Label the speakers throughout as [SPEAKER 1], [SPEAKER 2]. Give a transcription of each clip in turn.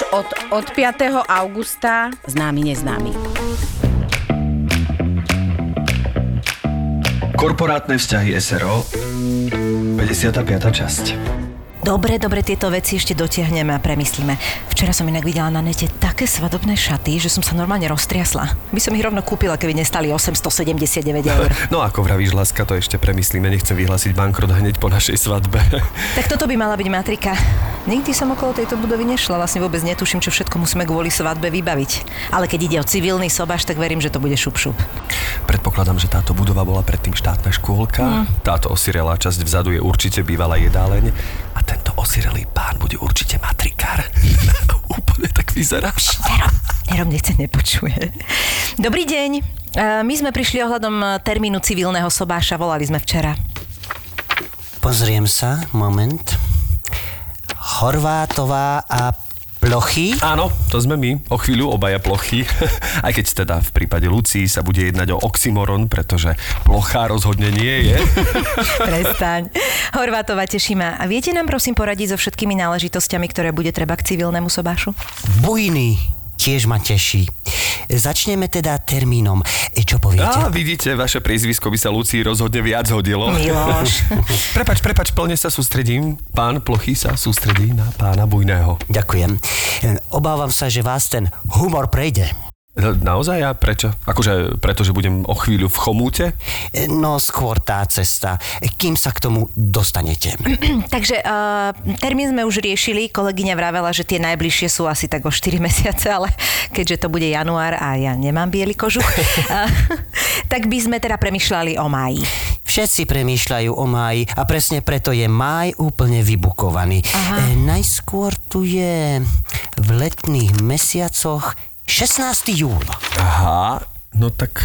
[SPEAKER 1] už od, od 5. augusta známy neznámy.
[SPEAKER 2] Korporátne vzťahy SRO 55. časť
[SPEAKER 3] Dobre, dobre, tieto veci ešte dotiahneme a premyslíme. Včera som inak videla na nete také svadobné šaty, že som sa normálne roztriasla. By som ich rovno kúpila, keby nestali 879 eur.
[SPEAKER 2] No ako vravíš, láska, to ešte premyslíme Nechcem vyhlásiť bankrot hneď po našej svadbe
[SPEAKER 3] tak toto by mala byť matrika. Nikdy som okolo tejto budovy nešla, vlastne vôbec netuším, čo všetko musíme kvôli svadbe vybaviť. Ale keď ide o civilný sobáš, tak verím, že to bude šup šup.
[SPEAKER 2] Predpokladám, že táto budova bola predtým štátna škôlka Táto osirelá časť vzadu je určite bývalá jedáleň A tento osirelý pán bude určite matrikár Úplne tak vyzeráš
[SPEAKER 3] Nerom, Nerom nechce nepočuje. Dobrý deň. E, My sme prišli ohľadom termínu civilného sobáša, volali sme včera.
[SPEAKER 4] Pozriem sa, moment. Horvátová a Plochy?
[SPEAKER 2] Áno, to sme my, o chvíľu obaja plochy. Aj keď teda v prípade Lucii sa bude jednať o oxymoron, pretože plochá rozhodne nie je.
[SPEAKER 3] Prestaň. Horvátova teší ma. A viete nám prosím poradiť so všetkými náležitosťami, ktoré bude treba k civilnému sobášu?
[SPEAKER 4] Bujný. Tiež ma teší. Začneme teda termínom. E, Čo poviete?
[SPEAKER 2] Á, vidíte, vaše priezvisko by sa Lucii rozhodne viac hodilo.
[SPEAKER 3] Miloš.
[SPEAKER 2] prepač, prepač, plne sa sústredím. Pán Plochy sa sústredí na pána Bujného.
[SPEAKER 4] Ďakujem. E, Obávam sa, že vás ten humor prejde.
[SPEAKER 2] Naozaj a prečo? Akože preto, že budem o chvíľu v chomúte?
[SPEAKER 4] No skôr tá cesta, kým sa k tomu dostanete.
[SPEAKER 3] Takže uh, termín sme už riešili, kolegyňa vravela, že tie najbližšie sú asi tak o 4 mesiace, ale keďže to bude január a ja nemám biely kožuch, uh, tak by sme teda premyšľali o máji.
[SPEAKER 4] Všetci premýšľajú o máji a presne preto je máj úplne vybukovaný.
[SPEAKER 3] Aha.
[SPEAKER 4] E, najskôr tu je v letných mesiacoch 16. júl.
[SPEAKER 2] Aha, no tak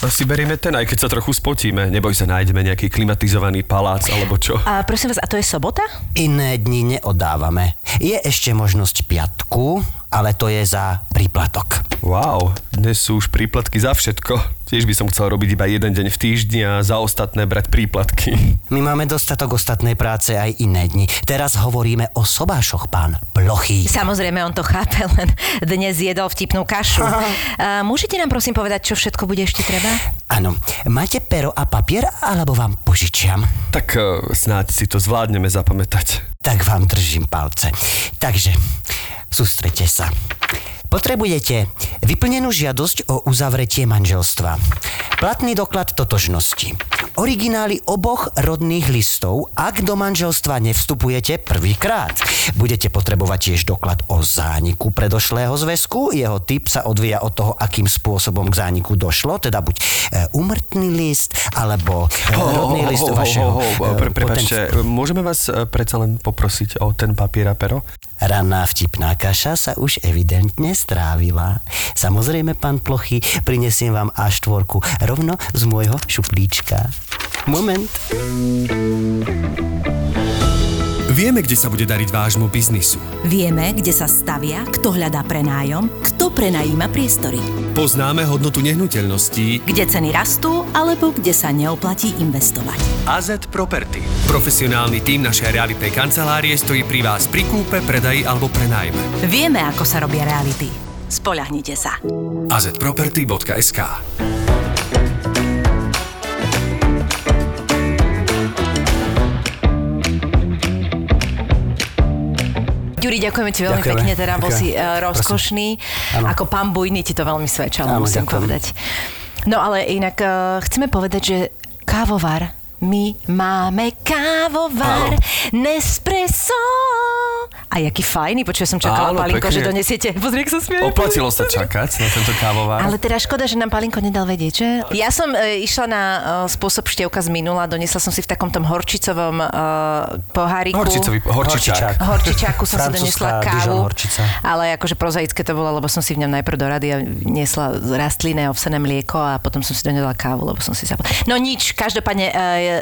[SPEAKER 2] asi berieme ten, aj keď sa trochu spotíme. Neboj sa, nájdeme nejaký klimatizovaný palác alebo čo.
[SPEAKER 3] A prosím vás, a to je sobota?
[SPEAKER 4] Iné dni neodávame. Je ešte možnosť piatku, ale to je za príplatok.
[SPEAKER 2] Wow, dnes sú už príplatky za všetko. Tiež by som chcel robiť iba jeden deň v týždni a za ostatné brať príplatky.
[SPEAKER 4] My máme dostatok ostatnej práce aj iné dni. Teraz hovoríme o sobášoch, pán Plochý.
[SPEAKER 3] Samozrejme, on to chápe, len dnes jedol vtipnú kašu. Môžete nám prosím povedať, čo všetko bude ešte treba?
[SPEAKER 4] Áno, máte pero a papier, alebo vám požičiam?
[SPEAKER 2] Tak eh, snáď si to zvládneme zapamätať.
[SPEAKER 4] Tak vám držím palce. Takže, sústrete sa. Potrebujete vyplnenú žiadosť o uzavretie manželstva, platný doklad totožnosti, originály oboch rodných listov, ak do manželstva nevstupujete prvýkrát. Budete potrebovať tiež doklad o zániku predošlého zväzku. Jeho typ sa odvíja od toho, akým spôsobom k zániku došlo, teda buď e, umrtný list, alebo e, rodný list vašeho...
[SPEAKER 2] ho, ho,
[SPEAKER 4] e, poten-
[SPEAKER 2] prepačte, môžeme vás predsa len poprosiť o ten papier a pero?
[SPEAKER 4] Ranná vtipná kaša sa už evidentne strávila. Samozrejme, pán Plochy, prinesiem vám A4 rovno z môjho šuplíčka. Moment.
[SPEAKER 5] Vieme, kde sa bude dariť vášmu biznisu.
[SPEAKER 6] Vieme, kde sa stavia, kto hľadá prenájom, kto prenajíma priestory.
[SPEAKER 5] Poznáme hodnotu nehnuteľností
[SPEAKER 6] Kde ceny rastú, alebo kde sa neoplatí investovať.
[SPEAKER 5] AZ Property. Profesionálny tím našej realitnej kancelárie stojí pri vás pri kúpe, predaji alebo prenájme.
[SPEAKER 6] Vieme, ako sa robia reality. Spoľahnite sa.
[SPEAKER 5] azproperty.sk
[SPEAKER 3] Ďuri, ďakujeme ti veľmi
[SPEAKER 4] Ďakujeme.
[SPEAKER 3] pekne, teda bol si uh, rozkošný. Ako pán Bujný ti to veľmi svedčalo, musím
[SPEAKER 4] ďakujem.
[SPEAKER 3] povedať. No ale inak uh, chceme povedať, že kávovar my máme kávovar Nespresso. A jaký fajný, počuj, som čakala,
[SPEAKER 2] Áno,
[SPEAKER 3] Palinko,
[SPEAKER 2] pekne.
[SPEAKER 3] že donesiete. Pozri, ak sa smie.
[SPEAKER 2] Oplatilo sa čakať na tento kávovar.
[SPEAKER 3] Ale teda škoda, že nám Palinko nedal vedieť, že? Ja som e, išla na e, spôsob števka z minula, donesla som si v takom tom horčicovom e, poháriku.
[SPEAKER 2] Horčicový, horčičák.
[SPEAKER 3] Horčičáku som si
[SPEAKER 4] Francúzska
[SPEAKER 3] donesla
[SPEAKER 4] Dijon
[SPEAKER 3] kávu,
[SPEAKER 4] horčica.
[SPEAKER 3] ale akože prozaické to bolo, lebo som si v ňom najprv do rady a niesla rastlinné ovsené mlieko a potom som si donesla kávu, lebo som si zapla. No nič, každopádne e,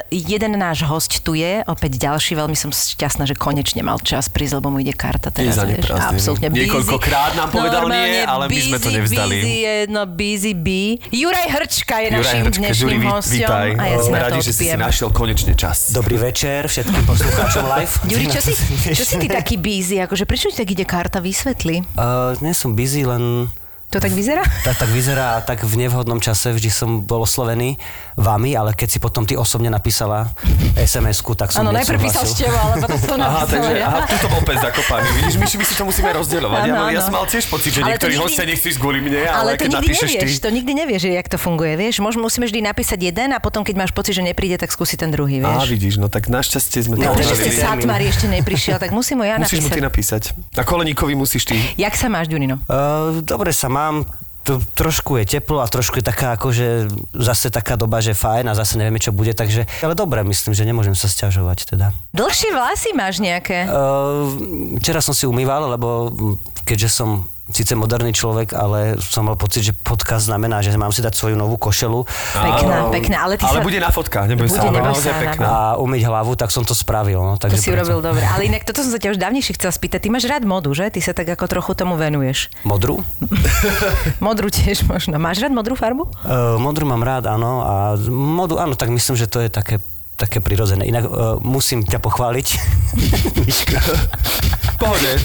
[SPEAKER 3] jeden náš host tu je, opäť ďalší, veľmi som šťastná, že konečne mal čas prísť, lebo mu ide karta teraz,
[SPEAKER 2] za
[SPEAKER 3] vieš, absolútne busy.
[SPEAKER 2] Niekoľkokrát nám povedal
[SPEAKER 3] Normálne
[SPEAKER 2] nie, ale my sme to
[SPEAKER 3] busy,
[SPEAKER 2] nevzdali.
[SPEAKER 3] Busy je jedno busy bee. Juraj Hrčka je našim
[SPEAKER 2] Hrčka,
[SPEAKER 3] dnešným
[SPEAKER 2] Juri,
[SPEAKER 3] hostom
[SPEAKER 2] vítaj.
[SPEAKER 3] a ja si
[SPEAKER 2] Sme radi, že si si našiel konečne čas.
[SPEAKER 4] Dobrý večer všetkým poslucháčom live.
[SPEAKER 3] Juri, čo si, čo si ty taký busy? Akože prečo ti tak ide karta? Vysvetli.
[SPEAKER 4] Uh, nie som busy, len
[SPEAKER 3] To tak vyzerá?
[SPEAKER 4] tak, tak vyzerá a tak v nevhodnom čase vždy som bol oslovený vami, ale keď si potom ty osobne napísala SMS-ku, tak som
[SPEAKER 3] Áno, najprv písal tebou, ale potom to
[SPEAKER 2] Aha, takže
[SPEAKER 3] ja.
[SPEAKER 2] aha, tuto bol pes zakopaný. Vidíš, my, my si to musíme rozdielovať. Ja, mal, ja
[SPEAKER 3] áno.
[SPEAKER 2] som mal tiež pocit, že
[SPEAKER 3] Ale to
[SPEAKER 2] niektorí
[SPEAKER 3] nikdy-
[SPEAKER 2] hostia nechcú ísť kvôli mne, ale,
[SPEAKER 3] Ale to
[SPEAKER 2] keď
[SPEAKER 3] nikdy
[SPEAKER 2] napíšeš
[SPEAKER 3] nevieš,
[SPEAKER 2] ty...
[SPEAKER 3] to nikdy nevieš, jak to funguje, vieš. Môž, musíme vždy napísať jeden a potom, keď máš pocit, že nepríde, tak skúsi ten druhý,
[SPEAKER 2] Á,
[SPEAKER 3] vieš.
[SPEAKER 2] vidíš, no tak našťastie sme to
[SPEAKER 3] No, prečo
[SPEAKER 2] odhalili.
[SPEAKER 3] si Satmari ešte neprišiel, tak musím mu ja
[SPEAKER 2] Musíš mu ty
[SPEAKER 3] napísať.
[SPEAKER 2] napísať. A Koleníkovi musíš ty.
[SPEAKER 3] Jak sa máš, Ďurino?
[SPEAKER 4] Uh, dobre sa mám, to, trošku je teplo a trošku je taká akože zase taká doba, že fajn a zase nevieme, čo bude, takže, ale dobre, myslím, že nemôžem sa sťažovať teda.
[SPEAKER 3] Dlhšie vlasy máš nejaké?
[SPEAKER 4] Uh, včera som si umýval, lebo keďže som síce moderný človek, ale som mal pocit, že podcast znamená, že mám si dať svoju novú košelu
[SPEAKER 3] Pekná, pekná, ale ty
[SPEAKER 2] Ale
[SPEAKER 3] sa...
[SPEAKER 2] bude na fotkách, neboj
[SPEAKER 3] Bude,
[SPEAKER 2] sa, ale naozaj pekná.
[SPEAKER 4] a umyť hlavu, tak som to spravil. No,
[SPEAKER 3] To
[SPEAKER 4] takže
[SPEAKER 3] si
[SPEAKER 4] preto-
[SPEAKER 3] urobil dobre. Ale inak toto som sa ťa už dávnejšie chcela spýtať. Ty máš rád modu, že? Ty sa tak ako trochu tomu venuješ.
[SPEAKER 4] Modrú?
[SPEAKER 3] Modrú tiež možno. Máš rád modrú farbu?
[SPEAKER 4] Uh, modrú mám rád, áno. A modu, áno, tak myslím, že to je také také prirodzené. Inak uh, musím ťa pochváliť,
[SPEAKER 2] Pohode,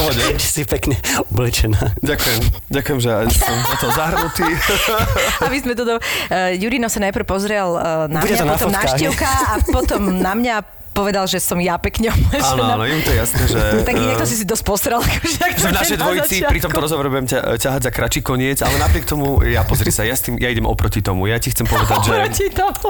[SPEAKER 2] pohode.
[SPEAKER 4] si pekne oblečená.
[SPEAKER 2] Ďakujem, ďakujem, že som na to zahrnutý.
[SPEAKER 3] Aby sme to do... Uh, Jurino sa najprv pozrel uh, na
[SPEAKER 4] Bude
[SPEAKER 3] mňa,
[SPEAKER 4] to na
[SPEAKER 3] potom na
[SPEAKER 4] fotkách, nie?
[SPEAKER 3] Števka a potom na mňa povedal, že som ja pekne
[SPEAKER 2] Áno,
[SPEAKER 3] oblečená.
[SPEAKER 2] áno, im to je jasné, že...
[SPEAKER 3] Tak
[SPEAKER 2] eh,
[SPEAKER 3] inak to si si dosť postral. Akože, ak
[SPEAKER 2] že v našej
[SPEAKER 3] na
[SPEAKER 2] dvojici
[SPEAKER 3] začiatku.
[SPEAKER 2] pri tomto rozhovore budem ťa, ťahať za kračí koniec, ale napriek tomu, ja pozri sa, ja, s tým, ja idem oproti tomu. Ja ti chcem povedať, že,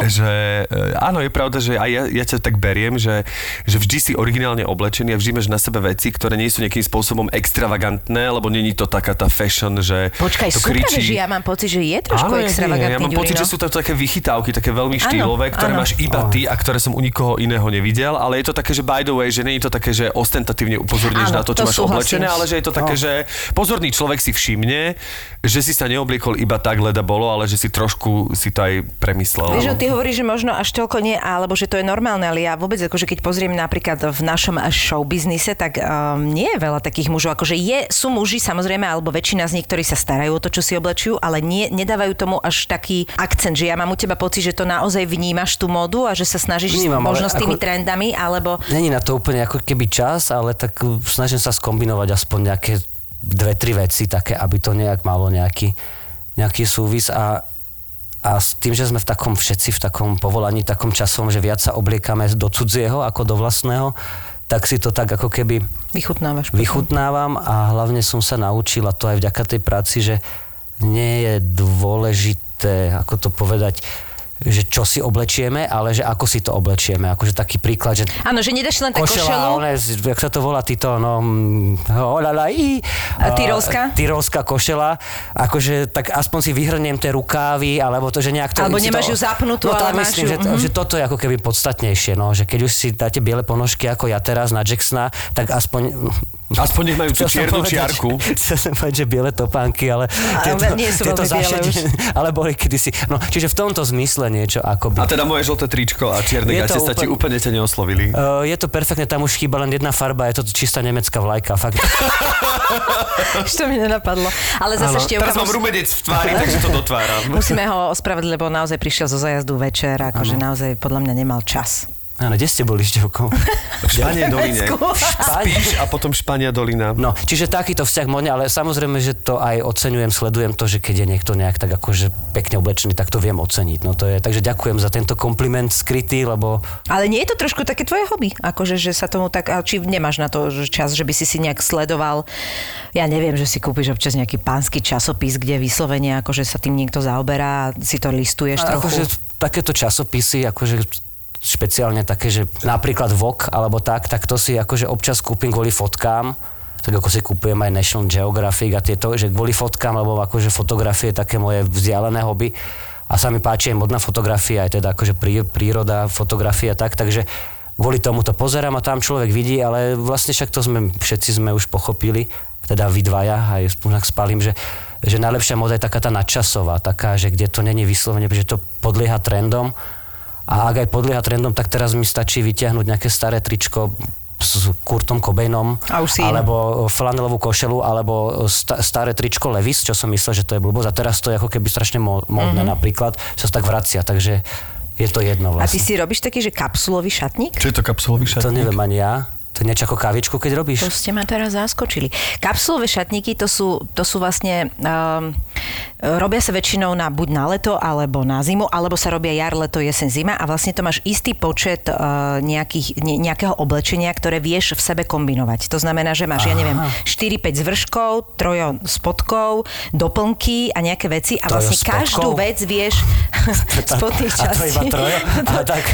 [SPEAKER 2] že e, áno, je pravda, že aj ja, ja ťa tak beriem, že, že vždy si originálne oblečený a vždy máš na sebe veci, ktoré nie sú nejakým spôsobom extravagantné, lebo není to taká tá fashion, že
[SPEAKER 3] Počkaj,
[SPEAKER 2] to
[SPEAKER 3] sú práve,
[SPEAKER 2] kričí.
[SPEAKER 3] že ja mám pocit, že je trošku
[SPEAKER 2] Áno,
[SPEAKER 3] extravagantný
[SPEAKER 2] ja mám pocit,
[SPEAKER 3] Ďurino.
[SPEAKER 2] že sú to také vychytávky, také veľmi
[SPEAKER 3] Áno,
[SPEAKER 2] štýlové, ktoré
[SPEAKER 3] áno.
[SPEAKER 2] máš iba ty a ktoré som u nikoho iného nevidel, ale je to také, že by the way, že nie je to také, že ostentatívne upozorníš
[SPEAKER 3] Áno,
[SPEAKER 2] na to, čo
[SPEAKER 3] to
[SPEAKER 2] máš
[SPEAKER 3] súhlasím.
[SPEAKER 2] oblečené, ale že je to také, že pozorný človek si všimne, že si sa neobliekol iba tak, leda bolo, ale že si trošku si to aj premyslel.
[SPEAKER 3] Vieš, že ty hovoríš, že možno až toľko nie, alebo že to je normálne, ale ja vôbec, akože keď pozriem napríklad v našom show biznise, tak um, nie je veľa takých mužov. Akože je, sú muži samozrejme, alebo väčšina z nich, ktorí sa starajú o to, čo si oblečujú, ale nie, nedávajú tomu až taký akcent, že ja mám u teba pocit, že to naozaj vnímaš tú modu a že sa snažíš
[SPEAKER 4] Vnímam, ale
[SPEAKER 3] možno s tými
[SPEAKER 4] ako-
[SPEAKER 3] trendami, alebo...
[SPEAKER 4] Není na to úplne ako keby čas, ale tak uh, snažím sa skombinovať aspoň nejaké dve, tri veci také, aby to nejak malo nejaký, nejaký súvis a a s tým, že sme v takom všetci v takom povolaní, takom časom, že viac sa obliekame do cudzieho ako do vlastného, tak si to tak ako keby
[SPEAKER 3] Vychutnávaš.
[SPEAKER 4] vychutnávam a hlavne som sa naučil, a to aj vďaka tej práci, že nie je dôležité, ako to povedať, že čo si oblečieme, ale že ako si to oblečieme. Akože taký príklad, že
[SPEAKER 3] Áno, že nedáš len tak košelu.
[SPEAKER 4] one, jak sa to volá, títo, no, mm, olala, i,
[SPEAKER 3] A tyrolská?
[SPEAKER 4] Tyrolská košela, akože tak aspoň si vyhrniem tie rukávy, alebo to, že nejak to...
[SPEAKER 3] Alebo nemáš
[SPEAKER 4] to,
[SPEAKER 3] ju zapnutú,
[SPEAKER 4] no,
[SPEAKER 3] ale máš
[SPEAKER 4] myslím,
[SPEAKER 3] ju,
[SPEAKER 4] že,
[SPEAKER 3] mhm.
[SPEAKER 4] že toto je ako keby podstatnejšie, no, že keď už si dáte biele ponožky ako ja teraz na Jacksona, tak aspoň...
[SPEAKER 2] Aspoň nech majú tú čiernu
[SPEAKER 4] povedať,
[SPEAKER 2] čiarku.
[SPEAKER 4] že- Chcel som povedať, že biele topánky, ale
[SPEAKER 3] Ale nie sú biele
[SPEAKER 4] zašedené- ale boli kedysi. No, čiže v tomto zmysle niečo akoby.
[SPEAKER 2] A teda moje žlté tričko a čierne
[SPEAKER 4] to
[SPEAKER 2] sa ti úplne ťa neoslovili.
[SPEAKER 4] Uh, je to perfektné, tam už chýba len jedna farba, je to čistá nemecká vlajka, fakt.
[SPEAKER 3] To mi nenapadlo. Ale zase
[SPEAKER 2] Áno,
[SPEAKER 3] števka...
[SPEAKER 2] Teraz mám rumenec v tvári, takže to dotváram.
[SPEAKER 3] Musíme ho ospravedliť, lebo naozaj prišiel zo zajazdu večer, akože naozaj podľa mňa nemal čas.
[SPEAKER 4] Áno, kde ste boli, Števko?
[SPEAKER 2] V Španie doline. Spíš a potom Špania dolina.
[SPEAKER 4] No, čiže takýto vzťah môj, ale samozrejme, že to aj oceňujem, sledujem to, že keď je niekto nejak tak akože pekne oblečený, tak to viem oceniť. No to je, takže ďakujem za tento kompliment skrytý, lebo
[SPEAKER 3] Ale nie je to trošku také tvoje hobby? Akože, že sa tomu tak... a Či nemáš na to čas, že by si si nejak sledoval? Ja neviem, že si kúpiš občas nejaký pánsky časopis, kde vyslovene akože sa tým niekto zaoberá a si to listuješ
[SPEAKER 4] A
[SPEAKER 3] trochu.
[SPEAKER 4] akože takéto časopisy, akože špeciálne také, že napríklad VOK alebo tak, tak to si akože občas kúpim kvôli fotkám, tak ako si kúpujem aj National Geographic a tieto, že kvôli fotkám, lebo akože fotografie je také moje vzdialené hobby. A sa mi páči aj modná fotografia, aj teda akože prí, príroda, fotografia tak, takže kvôli tomu to pozerám a tam človek vidí, ale vlastne však to sme, všetci sme už pochopili, teda vy dvaja, aj spúnak spalím, že, že najlepšia moda je taká tá nadčasová, taká, že kde to není vyslovene, že to podlieha trendom a ak aj podlieha trendom, tak teraz mi stačí vyťahnuť nejaké staré tričko s Kurtom Cobainom, alebo flanelovú košelu, alebo sta- staré tričko Levis, čo som myslel, že to je blbosť. A teraz to je ako keby strašne mo- módne mm-hmm. napríklad, čo sa tak vracia, takže je to jedno
[SPEAKER 3] A ty
[SPEAKER 4] vlastne.
[SPEAKER 3] si robíš taký, že kapsulový šatník?
[SPEAKER 2] Čo je to kapsulový
[SPEAKER 4] To
[SPEAKER 2] šatník?
[SPEAKER 4] neviem ani ja. To je niečo ako kávičku, keď robíš?
[SPEAKER 3] To ste ma teraz zaskočili. Kapsulové šatníky to sú, to sú vlastne, um, robia sa väčšinou na, buď na leto, alebo na zimu, alebo sa robia jar, leto, jesen, zima a vlastne to máš istý počet uh, nejakých, ne, nejakého oblečenia, ktoré vieš v sebe kombinovať. To znamená, že máš, Aha. ja neviem, 4-5 zvrškov, trojo spodkov, doplnky a nejaké veci a
[SPEAKER 4] Trojo
[SPEAKER 3] vlastne
[SPEAKER 4] spodkov?
[SPEAKER 3] každú vec vieš spodných
[SPEAKER 4] A to iba trojo? A, tak,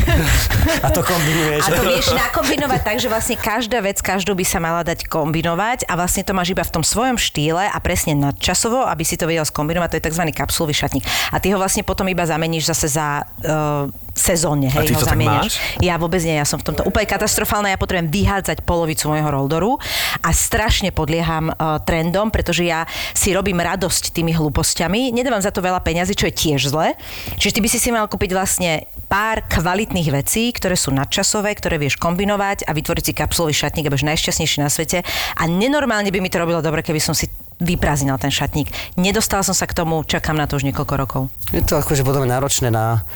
[SPEAKER 4] a to kombinuješ.
[SPEAKER 3] A to vieš nakombinovať tak, že vlastne každá vec, každú by sa mala dať kombinovať a vlastne to máš iba v tom svojom štýle a presne nadčasovo, aby si to vedel skombinovať, to je tzv. kapsulový šatník. A ty ho vlastne potom iba zameníš zase za uh, sezónne, hej,
[SPEAKER 2] A ty to tak máš?
[SPEAKER 3] Ja vôbec nie, ja som v tomto úplne katastrofálna, ja potrebujem vyhádzať polovicu môjho roldoru a strašne podlieham uh, trendom, pretože ja si robím radosť tými hlúpostiami, nedávam za to veľa peňazí, čo je tiež zle. Čiže ty by si si mal kúpiť vlastne pár kvalitných vecí, ktoré sú nadčasové, ktoré vieš kombinovať a vytvoriť si kapsulový šatník a budeš najšťastnejší na svete. A nenormálne by mi to robilo dobre, keby som si vyprázdnil ten šatník. Nedostala som sa k tomu, čakám na to už niekoľko rokov.
[SPEAKER 4] Je to akože potom náročné na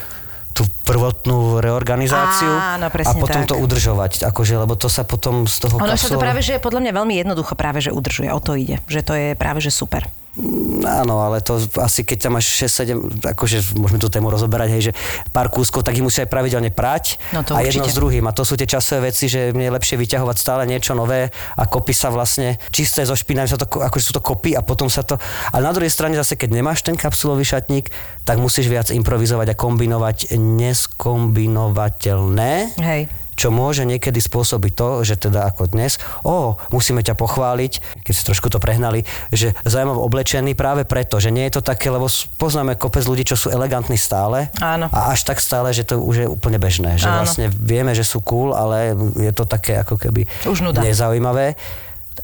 [SPEAKER 4] tú prvotnú reorganizáciu
[SPEAKER 3] Áno,
[SPEAKER 4] a potom
[SPEAKER 3] tak.
[SPEAKER 4] to udržovať, akože, lebo to sa potom z toho
[SPEAKER 3] Ono sa to práve, že je podľa mňa veľmi jednoducho práve, že udržuje. O to ide. Že to je práve, že super.
[SPEAKER 4] Áno, ale to asi keď tam máš 6-7, akože môžeme tú tému rozoberať, hej, že pár kúskov, tak ich musíš aj pravidelne prať
[SPEAKER 3] No to
[SPEAKER 4] a jedno
[SPEAKER 3] určite.
[SPEAKER 4] s druhým. A to sú tie časové veci, že mne je lepšie vyťahovať stále niečo nové a kopy sa vlastne čisté zo špinami, sa to, ko- akože sú to kopy a potom sa to... Ale na druhej strane zase, keď nemáš ten kapsulový šatník, tak musíš viac improvizovať a kombinovať neskombinovateľné
[SPEAKER 3] Hej.
[SPEAKER 4] Čo môže niekedy spôsobiť to, že teda ako dnes, o, musíme ťa pochváliť, keď si trošku to prehnali, že zaujímaво oblečený práve preto, že nie je to také, lebo poznáme kopec ľudí, čo sú elegantní stále
[SPEAKER 3] Áno.
[SPEAKER 4] a až tak stále, že to už je úplne bežné, že
[SPEAKER 3] Áno.
[SPEAKER 4] vlastne vieme, že sú cool, ale je to také ako keby
[SPEAKER 3] Už nuda.
[SPEAKER 4] nezaujímavé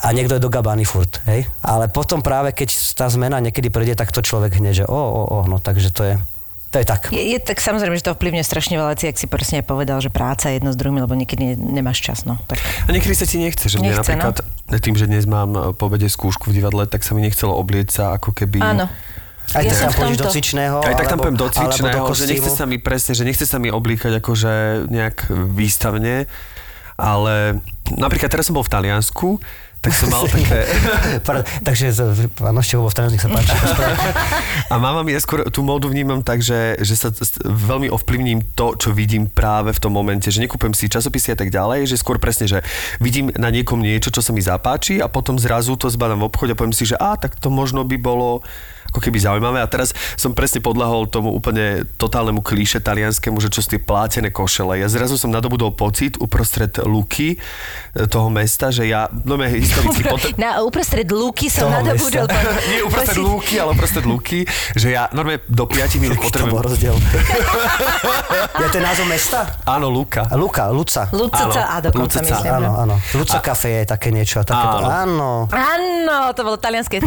[SPEAKER 4] a niekto je do gabány furt, hej? Ale potom práve, keď tá zmena niekedy príde, tak to človek hneď, že o, o, o, no takže to je, to je tak.
[SPEAKER 3] Je, je tak samozrejme, že to ovplyvňuje strašne veľa vecí, ak si presne povedal, že práca je jedno s druhým, lebo niekedy ne, nemáš čas. No. Tak.
[SPEAKER 2] A niekedy sa ti nechce, že mne
[SPEAKER 3] Nechce,
[SPEAKER 2] napríklad tým, že dnes mám e, po obede skúšku v divadle, tak sa mi nechcelo oblieť sa ako keby...
[SPEAKER 3] Áno.
[SPEAKER 4] Aj
[SPEAKER 3] Ja
[SPEAKER 4] tak tam pôjdeš do cvičného,
[SPEAKER 2] Aj tak tam poviem do cvičného,
[SPEAKER 4] do
[SPEAKER 2] že nechce sa mi presne, že nechce sa mi oblíkať akože nejak výstavne, ale napríklad teraz som bol v Taliansku, tak som mal také...
[SPEAKER 4] Takže pán Oštevo, v nech sa páči.
[SPEAKER 2] A mama mi ja skôr tú módu vnímam tak, že, že sa veľmi ovplyvním to, čo vidím práve v tom momente, že nekúpem si časopisy a tak ďalej, že skôr presne, že vidím na niekom niečo, čo sa mi zapáči a potom zrazu to zbadám v obchode a poviem si, že á, tak to možno by bolo ako keby zaujímavé. A teraz som presne podľahol tomu úplne totálnemu klíše talianskému, že čo sú tie plátené košele. Ja zrazu som nadobudol pocit uprostred luky e, toho mesta, že ja, no me historicky potre-
[SPEAKER 3] Na, uprostred lúky som nadobudol.
[SPEAKER 4] mesta.
[SPEAKER 2] nie uprostred lúky, ale uprostred lúky, že ja normálne do 5 minút potrebujem...
[SPEAKER 4] rozdiel. je to názov mesta?
[SPEAKER 2] Áno, Lúka.
[SPEAKER 4] A Luka, Luca.
[SPEAKER 2] Áno,
[SPEAKER 3] a dokonca
[SPEAKER 2] Lucaca,
[SPEAKER 3] myslím.
[SPEAKER 4] Áno, áno. Luca Café je také niečo. a Také
[SPEAKER 2] Áno.
[SPEAKER 4] áno.
[SPEAKER 3] Áno, to bolo talianské.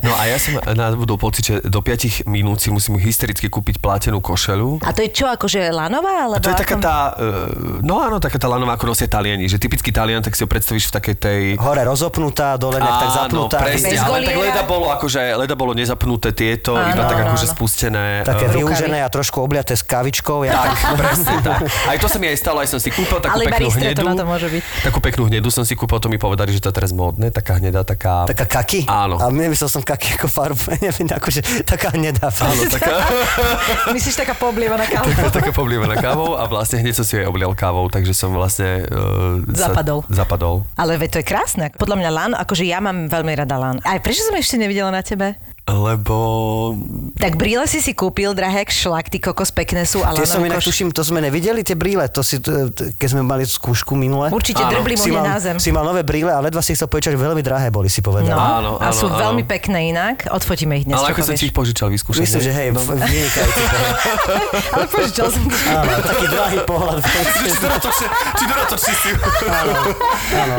[SPEAKER 2] No a ja som nadobudol pocit, že do 5 minút si musím hystericky kúpiť plátenú košelu.
[SPEAKER 3] A to je čo, akože lanová? Alebo
[SPEAKER 2] A to je taká tá, e, no áno, taká tá lanová, ako nosia Taliani, že typický Talian, tak si ho predstavíš v takej tej...
[SPEAKER 4] Hore rozopnutá, dole nejak tak zapnutá.
[SPEAKER 2] presne,
[SPEAKER 3] Bez
[SPEAKER 2] ale tak leda bolo akože, leda bolo nezapnuté tieto,
[SPEAKER 3] Áno,
[SPEAKER 2] iba tak
[SPEAKER 3] áno,
[SPEAKER 2] akože
[SPEAKER 3] áno.
[SPEAKER 2] spustené.
[SPEAKER 4] Také
[SPEAKER 2] e,
[SPEAKER 4] vyúžené a trošku obliaté s kavičkou. Ja
[SPEAKER 2] Tak, presne tak. Aj to sa mi aj stalo, aj som si kúpil takú
[SPEAKER 3] Ale
[SPEAKER 2] peknú hnedu.
[SPEAKER 3] na to môže byť.
[SPEAKER 2] Takú peknú hnedu som si kúpil, to mi povedali, že to je teraz módne, taká hnedá, taká...
[SPEAKER 4] Taká kaky?
[SPEAKER 2] Áno.
[SPEAKER 4] A nemyslel som kaky ako farbu, neviem, akože taká hnedá.
[SPEAKER 2] Áno, taká,
[SPEAKER 3] Myslíš taká poblievaná káva?
[SPEAKER 2] taká poblívaná kávou a vlastne hneď som si ju aj oblial kávou, takže som vlastne... Uh,
[SPEAKER 3] Zapadol.
[SPEAKER 2] Sa, zapadol.
[SPEAKER 3] Ale veď to je krásne. Podľa mňa lan, akože ja mám veľmi rada lan. Aj prečo som ešte nevidela na tebe?
[SPEAKER 2] Lebo...
[SPEAKER 3] Tak brýle si si kúpil, drahé, šlak, ty kokos pekné sú, ale
[SPEAKER 4] Tie som inak,
[SPEAKER 3] koš-
[SPEAKER 4] tuším, to sme nevideli, tie brýle, to si, keď sme mali skúšku minule.
[SPEAKER 3] Určite drbli mu
[SPEAKER 4] si
[SPEAKER 3] na zem.
[SPEAKER 4] si mal nové brýle a ledva si chcel povedať, že veľmi drahé boli, si povedal.
[SPEAKER 3] No,
[SPEAKER 2] Áno,
[SPEAKER 3] a
[SPEAKER 2] áno,
[SPEAKER 3] sú
[SPEAKER 2] áno.
[SPEAKER 3] veľmi pekné inak. Odfotíme ich dnes,
[SPEAKER 2] Ale ako som si ich požičal vyskúšať.
[SPEAKER 4] Myslím, že hej,
[SPEAKER 2] No.
[SPEAKER 3] Ale požičal som ti.
[SPEAKER 4] Áno, taký drahý pohľad.
[SPEAKER 2] Či dodatočne, či dodatočne si,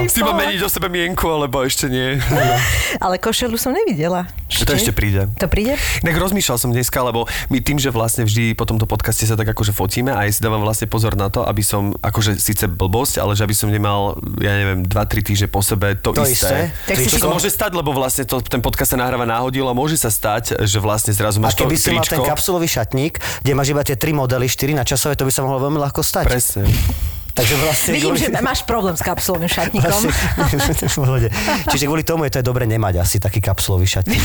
[SPEAKER 2] si mám meniť o sebe mienku, alebo ešte nie.
[SPEAKER 3] Ale košelu som nevidela.
[SPEAKER 2] To ešte príde.
[SPEAKER 3] To príde?
[SPEAKER 2] Tak rozmýšľal som dneska, lebo my tým, že vlastne vždy po tomto podcaste sa tak akože fotíme a ja si dávam vlastne pozor na to, aby som, akože síce blbosť, ale že aby som nemal, ja neviem, 2-3 týždne po sebe to,
[SPEAKER 4] To
[SPEAKER 2] isté.
[SPEAKER 4] isté.
[SPEAKER 3] Tak
[SPEAKER 2] Čo sa môže stať, lebo vlastne to, ten podcast sa nahráva náhodil a môže sa stať, že vlastne zrazu
[SPEAKER 4] A
[SPEAKER 2] máš to
[SPEAKER 4] keby si mal ten
[SPEAKER 2] tričko.
[SPEAKER 4] kapsulový šatník, kde máš iba tie tri modely, 4 na časové, to by sa mohlo veľmi ľahko stať.
[SPEAKER 2] Presne.
[SPEAKER 4] Takže vlastne...
[SPEAKER 3] Vidím,
[SPEAKER 4] kvôli-
[SPEAKER 3] že máš problém s kapsulovým šatníkom.
[SPEAKER 4] Vlastne. Čiže kvôli tomu je to aj dobre nemať asi taký kapsulový šatník.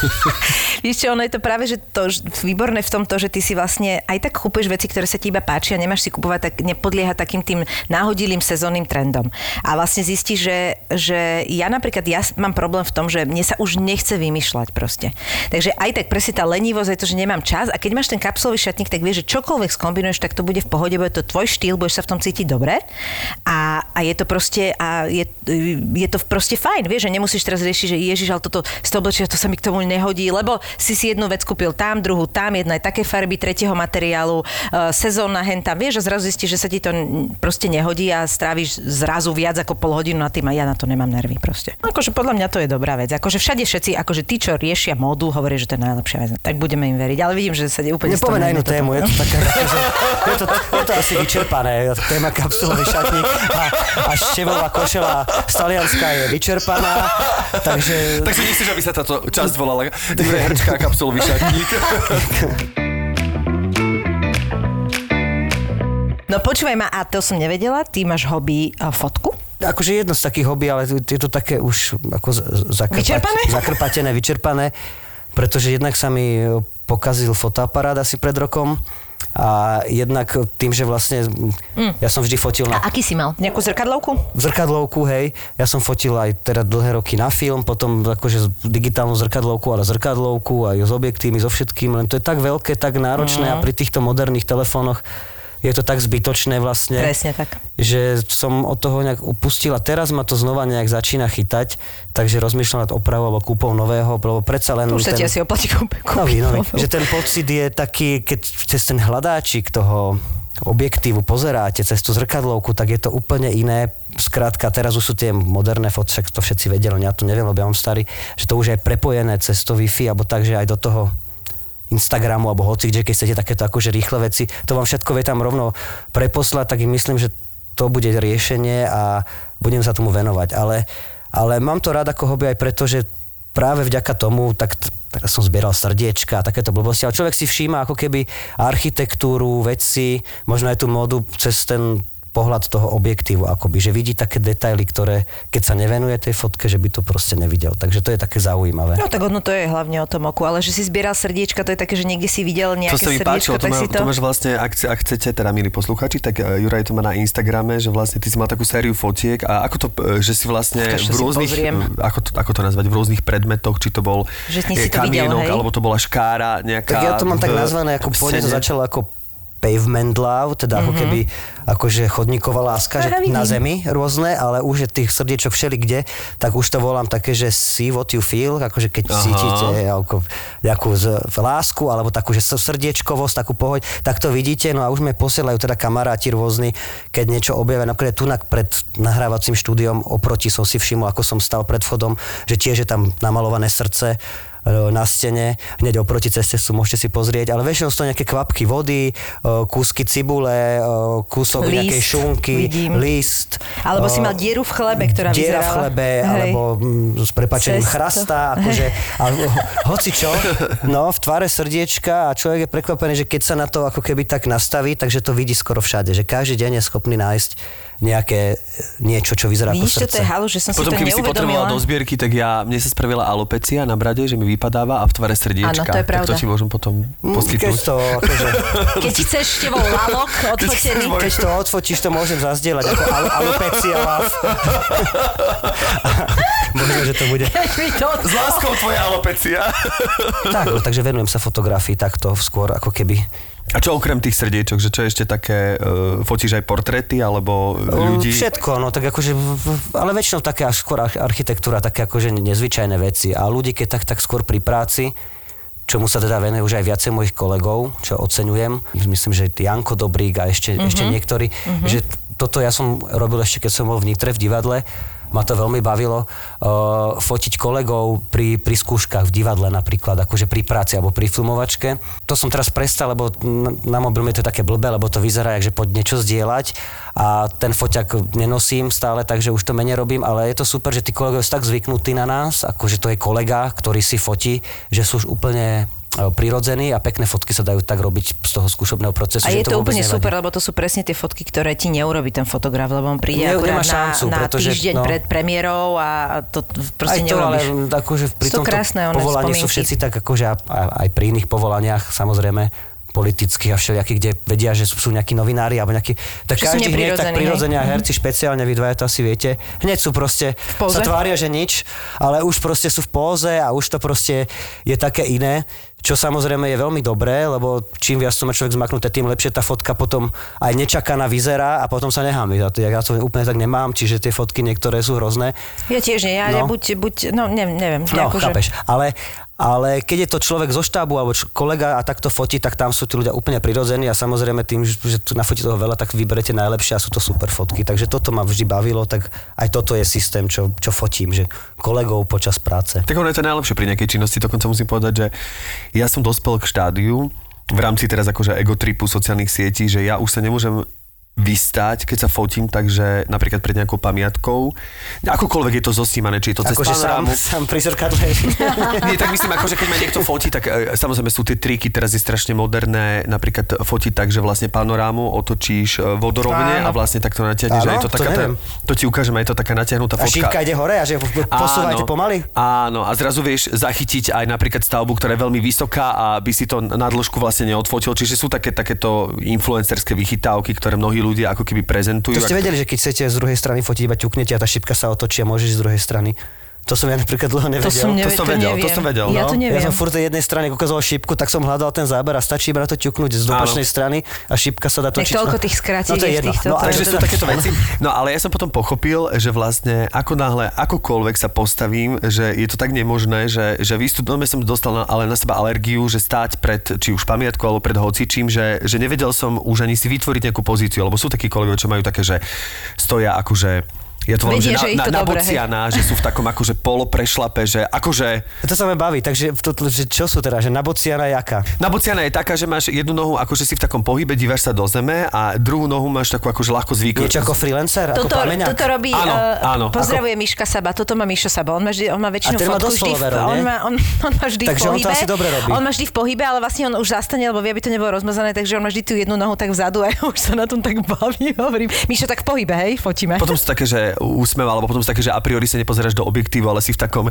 [SPEAKER 3] Víš čo, ono je to práve že to výborné v tomto, že ty si vlastne aj tak kúpuješ veci, ktoré sa ti iba páčia, nemáš si kupovať, tak nepodlieha takým tým náhodilým sezónnym trendom. A vlastne zistíš, že, že ja napríklad ja mám problém v tom, že mne sa už nechce vymýšľať proste. Takže aj tak presne tá lenivosť je to, že nemám čas a keď máš ten kapsulový šatník, tak vieš, že čokoľvek skombinuješ, tak to bude v pohode, bude to tvoj štýl, budeš sa v tom cítiť dobre a, a je to proste a je, je to proste fajn, vieš, že nemusíš teraz riešiť, že ježiš, ale toto z toho oblečia, to sa mi k tomu nehodí, lebo si si jednu vec kúpil tam, druhú tam, jedna je také farby, tretieho materiálu, uh, sezónna henta, vieš, a zrazu zistíš, že sa ti to proste nehodí a stráviš zrazu viac ako pol hodinu na tým a ja na to nemám nervy proste. Akože podľa mňa to je dobrá vec. Akože všade všetci, akože tí, čo riešia módu, hovoria, že to je najlepšia vec. Tak budeme im veriť. Ale vidím, že sa úplne
[SPEAKER 4] inú
[SPEAKER 3] toto-
[SPEAKER 4] tému, je to taká, že je to, je to asi vyčerpané. Téma kapsulový šatník a, a števová košela z Talianska je vyčerpaná, takže...
[SPEAKER 2] Takže nechceš, aby sa táto časť volala Dobre, hrčka a kapsulový šatník.
[SPEAKER 3] No počúvaj ma, a to som nevedela, ty máš hobby a fotku?
[SPEAKER 4] Akože jedno z takých hobby, ale je to také už ako z- zakrpať,
[SPEAKER 3] Vyčerpané?
[SPEAKER 4] zakrpatené, vyčerpané, pretože jednak sa mi pokazil fotoaparát asi pred rokom a jednak tým, že vlastne ja som vždy fotil na
[SPEAKER 3] A aký si mal? Nejakú zrkadlovku?
[SPEAKER 4] zrkadlovku, hej. Ja som fotil aj teda dlhé roky na film, potom akože digitálnu zrkadlovku, ale zrkadlovku aj s objektívmi, so všetkým, len to je tak veľké, tak náročné
[SPEAKER 3] Mhm.
[SPEAKER 4] a pri týchto moderných telefónoch je to tak zbytočné vlastne.
[SPEAKER 3] Presne tak.
[SPEAKER 4] Že som od toho nejak upustil a teraz ma to znova nejak začína chytať, takže rozmýšľam nad opravou alebo kúpou nového, lebo predsa len...
[SPEAKER 3] Už sa ti asi oplatí kúpiť.
[SPEAKER 4] Nový, nový. Že ten pocit je taký, keď cez ten hľadáčik toho objektívu pozeráte cez tú zrkadlovku, tak je to úplne iné. Skrátka, teraz už sú tie moderné fot, však to všetci vedia, len ja to neviem, lebo ja mám starý, že to už je prepojené cez to Wi-Fi, alebo tak, že aj do toho Instagramu alebo hoci kde, keď chcete takéto akože rýchle veci, to vám všetko vie tam rovno preposlať, tak myslím, že to bude riešenie a budem sa tomu venovať. Ale, ale mám to rád ako hobby aj preto, že práve vďaka tomu, tak teraz som zbieral srdiečka a takéto blbosti, ale človek si všíma ako keby architektúru, veci, možno aj tú módu cez ten pohľad toho objektívu, akoby, že vidí také detaily, ktoré, keď sa nevenuje tej fotke, že by to proste nevidel. Takže to je také zaujímavé.
[SPEAKER 3] No tak ono to je hlavne o tom oku, ale že si zbieral srdiečka, to je také, že niekde si videl nejaké
[SPEAKER 2] To sa mi páčilo, to, má,
[SPEAKER 3] si to...
[SPEAKER 2] to máš vlastne, ak, ak chcete, teda milí posluchači, tak eh, Juraj to má na Instagrame, že vlastne ty si mal takú sériu fotiek a ako to, eh, že si vlastne
[SPEAKER 3] Počkaj,
[SPEAKER 2] v rôznych, ako to, ako to nazvať, v rôznych predmetoch, či to bol
[SPEAKER 3] Že
[SPEAKER 2] eh,
[SPEAKER 3] si to videl,
[SPEAKER 2] kamienok,
[SPEAKER 3] hej?
[SPEAKER 2] alebo to bola škára nejaká.
[SPEAKER 4] Tak ja to mám tak nazvané, ako pôvodne to začalo ako pavement love, teda ako keby akože chodníková láska, že
[SPEAKER 3] vidím.
[SPEAKER 4] na zemi rôzne, ale už je tých srdiečok všeli kde, tak už to volám také, že see what you feel, akože keď
[SPEAKER 2] Aha.
[SPEAKER 4] cítite ako nejakú z, lásku, alebo takú, že srdiečkovosť, takú pohoď, tak to vidíte, no a už mi posielajú teda kamaráti rôzni, keď niečo objavia, napríklad tu pred nahrávacím štúdiom oproti som si všimol, ako som stal pred vchodom, že tiež je tam namalované srdce, na stene, hneď oproti ceste sú, môžete si pozrieť, ale väčšinou sú to nejaké kvapky vody, e, kúsky cibule, e, kúsok
[SPEAKER 3] List,
[SPEAKER 4] nejakej šunky,
[SPEAKER 3] vidím.
[SPEAKER 4] list.
[SPEAKER 3] Alebo si
[SPEAKER 4] e,
[SPEAKER 3] mal dieru v chlebe, ktorá
[SPEAKER 4] Diera v
[SPEAKER 3] vyzerala.
[SPEAKER 4] chlebe,
[SPEAKER 3] Hej.
[SPEAKER 4] alebo mm, s prepačením
[SPEAKER 3] Cesto.
[SPEAKER 4] chrasta, akože, ale, hoci čo, no, v tvare srdiečka a človek je prekvapený, že keď sa na to ako keby tak nastaví, takže to vidí skoro všade, že každý deň je schopný nájsť nejaké e, niečo, čo vyzerá
[SPEAKER 3] Vidíš,
[SPEAKER 4] ako
[SPEAKER 3] čo to je
[SPEAKER 4] srdce.
[SPEAKER 3] halu, že som
[SPEAKER 2] Potom,
[SPEAKER 3] si to
[SPEAKER 2] keby si potrebovala do zbierky, tak ja, mne sa spravila alopecia na brade, že mi vypadáva a v tvare srdiečka.
[SPEAKER 3] Áno, to je
[SPEAKER 2] Tak to
[SPEAKER 3] pravda.
[SPEAKER 2] ti môžem potom
[SPEAKER 4] Mm, Keď
[SPEAKER 2] poskytnúť.
[SPEAKER 4] to, akože,
[SPEAKER 3] Keď chceš tebou lalok odfotený.
[SPEAKER 4] keď to odfotíš, to môžem zazdieľať ako al- alopecia lav. Možno, že to bude.
[SPEAKER 3] Keď to
[SPEAKER 2] S láskou tvoja alopecia.
[SPEAKER 4] Tak, no, takže venujem sa fotografii takto skôr ako keby
[SPEAKER 2] A čo okrem tých srdiečok, že čo ešte také, uh, fotíš aj portréty alebo ľudí?
[SPEAKER 4] Všetko, no tak akože, ale väčšinou také až skôr arch- architektúra, také akože nezvyčajné veci. A ľudí, keď tak, tak skôr pri práci, čomu sa teda venuje už aj viacej mojich kolegov, čo oceňujem. Myslím, že Janko Dobrík a ešte, mm-hmm. ešte niektorí, mm-hmm. že toto ja som robil ešte, keď som bol v Nitre v divadle, ma to veľmi bavilo uh, fotiť kolegov pri, pri skúškach v divadle napríklad, akože pri práci alebo pri filmovačke. To som teraz prestal, lebo na, na mobil mi to je také blbé, lebo to vyzerá, že poď niečo zdieľať a ten foťak nenosím stále, takže už to menej robím, ale je to super, že tí kolegovia sú tak zvyknutí na nás, akože to je kolega, ktorý si fotí, že sú už úplne e, prirodzení a pekné fotky sa dajú tak robiť z toho skúšobného procesu.
[SPEAKER 3] A je to
[SPEAKER 4] vôbec
[SPEAKER 3] úplne
[SPEAKER 4] nevadí.
[SPEAKER 3] super, lebo to sú presne tie fotky, ktoré ti neurobi ten fotograf, lebo on príde
[SPEAKER 4] Ne- nemá šancu,
[SPEAKER 3] na, na
[SPEAKER 4] pretože,
[SPEAKER 3] týždeň
[SPEAKER 4] no.
[SPEAKER 3] pred premiérou a to proste
[SPEAKER 4] aj to, ale
[SPEAKER 3] neurobíš.
[SPEAKER 4] akože pri
[SPEAKER 3] Sú to
[SPEAKER 4] tomto
[SPEAKER 3] krásne
[SPEAKER 4] povolaní sú všetci tak akože a- a- aj pri iných povolaniach samozrejme politických a všelijakých, kde vedia, že sú, sú nejakí novinári alebo nejakí, tak
[SPEAKER 3] Že
[SPEAKER 4] každý hneď tak prirodzene a?
[SPEAKER 3] Mhm.
[SPEAKER 4] herci špeciálne, vy dvaja to asi viete, hneď sú proste, sa tvária, že nič, ale už proste sú v póze a už to proste je také iné, čo samozrejme je veľmi dobré, lebo čím viac to má človek zmaknuté, tým lepšie tá fotka potom aj nečakaná vyzerá a potom sa nehámi. Ja to, ja to úplne tak nemám, čiže tie fotky niektoré sú hrozné.
[SPEAKER 3] Ja tiež nie, ja, ja
[SPEAKER 4] No.
[SPEAKER 3] buď, buď, no neviem, neviem.
[SPEAKER 4] No,
[SPEAKER 3] akože-
[SPEAKER 4] chápeš. Ale, ale keď je to človek zo štábu alebo č- kolega a takto fotí, tak tam sú tí ľudia úplne prirodzení a samozrejme tým, že že tu nafotí toho veľa, tak vyberete najlepšie a sú to super fotky. Takže toto ma vždy bavilo, tak aj toto je systém, čo, čo fotím, že kolegov počas práce.
[SPEAKER 2] Tak ono je to najlepšie pri nejakej činnosti, dokonca musím povedať, že ja som dospel k štádiu v rámci teraz akože egotripu sociálnych sietí, že ja už sa nemôžem vystať, keď sa fotím, takže napríklad pred nejakou pamiatkou, akokoľvek je to zosnímané, či je to cez
[SPEAKER 4] Akože sám, sám pri zrkadle.
[SPEAKER 2] Nie, tak myslím, ako, že keď ma niekto fotí, tak e, samozrejme sú tie triky, teraz je strašne moderné, napríklad fotiť tak, že vlastne panorámu otočíš e, vodorovne a vlastne takto natiahneš.
[SPEAKER 4] Áno,
[SPEAKER 2] a je to,
[SPEAKER 4] to
[SPEAKER 2] taká, tá,
[SPEAKER 4] neviem.
[SPEAKER 2] to ti ukážem, a je to taká natiahnutá
[SPEAKER 4] A
[SPEAKER 2] fotka.
[SPEAKER 4] šívka ide hore a že posúvajte pomaly?
[SPEAKER 2] Áno, a zrazu vieš zachytiť aj napríklad stavbu, ktorá je veľmi vysoká a by si to na dĺžku vlastne neodfotil. Čiže sú také, takéto influencerské vychytávky, ktoré mnohí ľudia ako keby prezentujú.
[SPEAKER 4] To ste vedeli, že keď chcete z druhej strany fotiť, iba ťuknete a tá šipka sa otočí a môžeš z druhej strany. To som ja napríklad dlho nevedel.
[SPEAKER 3] som nevie-
[SPEAKER 2] to som
[SPEAKER 3] to
[SPEAKER 2] vedel, to
[SPEAKER 3] neviem.
[SPEAKER 2] som vedel.
[SPEAKER 3] Ja
[SPEAKER 2] no.
[SPEAKER 3] to neviem.
[SPEAKER 4] Ja som furt tej jednej strane ukázal šipku, tak som hľadal ten záber a stačí iba na to ťuknúť z opačnej strany a šipka sa dá
[SPEAKER 3] Nech
[SPEAKER 4] točiť.
[SPEAKER 3] toľko tých skrátiek
[SPEAKER 4] no, to je jedno.
[SPEAKER 3] týchto-
[SPEAKER 4] No,
[SPEAKER 3] to
[SPEAKER 4] ale
[SPEAKER 2] Takže
[SPEAKER 3] je
[SPEAKER 2] sú
[SPEAKER 4] teda-
[SPEAKER 2] takéto veci. No ale ja som potom pochopil, že vlastne ako náhle, akokoľvek sa postavím, že je to tak nemožné, že, že výstupom som dostal na, ale na seba alergiu, že stáť pred či už pamiatkou alebo pred hocičím, že, že nevedel som už ani si vytvoriť nejakú pozíciu, lebo sú takí kolegovia, čo majú také, že stoja akože ja to volám, že na,
[SPEAKER 3] že
[SPEAKER 2] na, na
[SPEAKER 3] dobre, hej.
[SPEAKER 2] bociana, že sú v takom akože poloprešlape, že akože
[SPEAKER 4] To sa ma baví, takže to, to, že čo sú teda, že na bociana jaká?
[SPEAKER 2] Na bociana je taká, že máš jednu nohu, akože si v takom pohybe, dívaš sa do zeme a druhú nohu máš takú akože ľahko zvyknú.
[SPEAKER 4] Niečo ako freelancer, ako
[SPEAKER 3] Toto,
[SPEAKER 4] pamäňák?
[SPEAKER 3] toto robí,
[SPEAKER 2] Áno,
[SPEAKER 3] uh,
[SPEAKER 2] áno,
[SPEAKER 3] pozdravuje Miška Saba, toto má Mišo Saba, on má, vždy, on má väčšinu
[SPEAKER 4] ten má
[SPEAKER 3] fotku vždy, v, on, má, on, on má vždy
[SPEAKER 4] Takže
[SPEAKER 3] v
[SPEAKER 4] on
[SPEAKER 3] pohybe,
[SPEAKER 4] to asi dobre robí.
[SPEAKER 3] on má vždy v pohybe, ale vlastne on už zastane, lebo vie, aby to nebolo rozmazané, takže on má vždy tú jednu nohu tak vzadu a ja už sa na tom tak baví, hovorím. Mišo, tak v pohybe, hej, fotíme.
[SPEAKER 2] Potom sú také, že úsmev, alebo potom sú také, že a priori sa nepozeráš do objektívu, ale si v takom,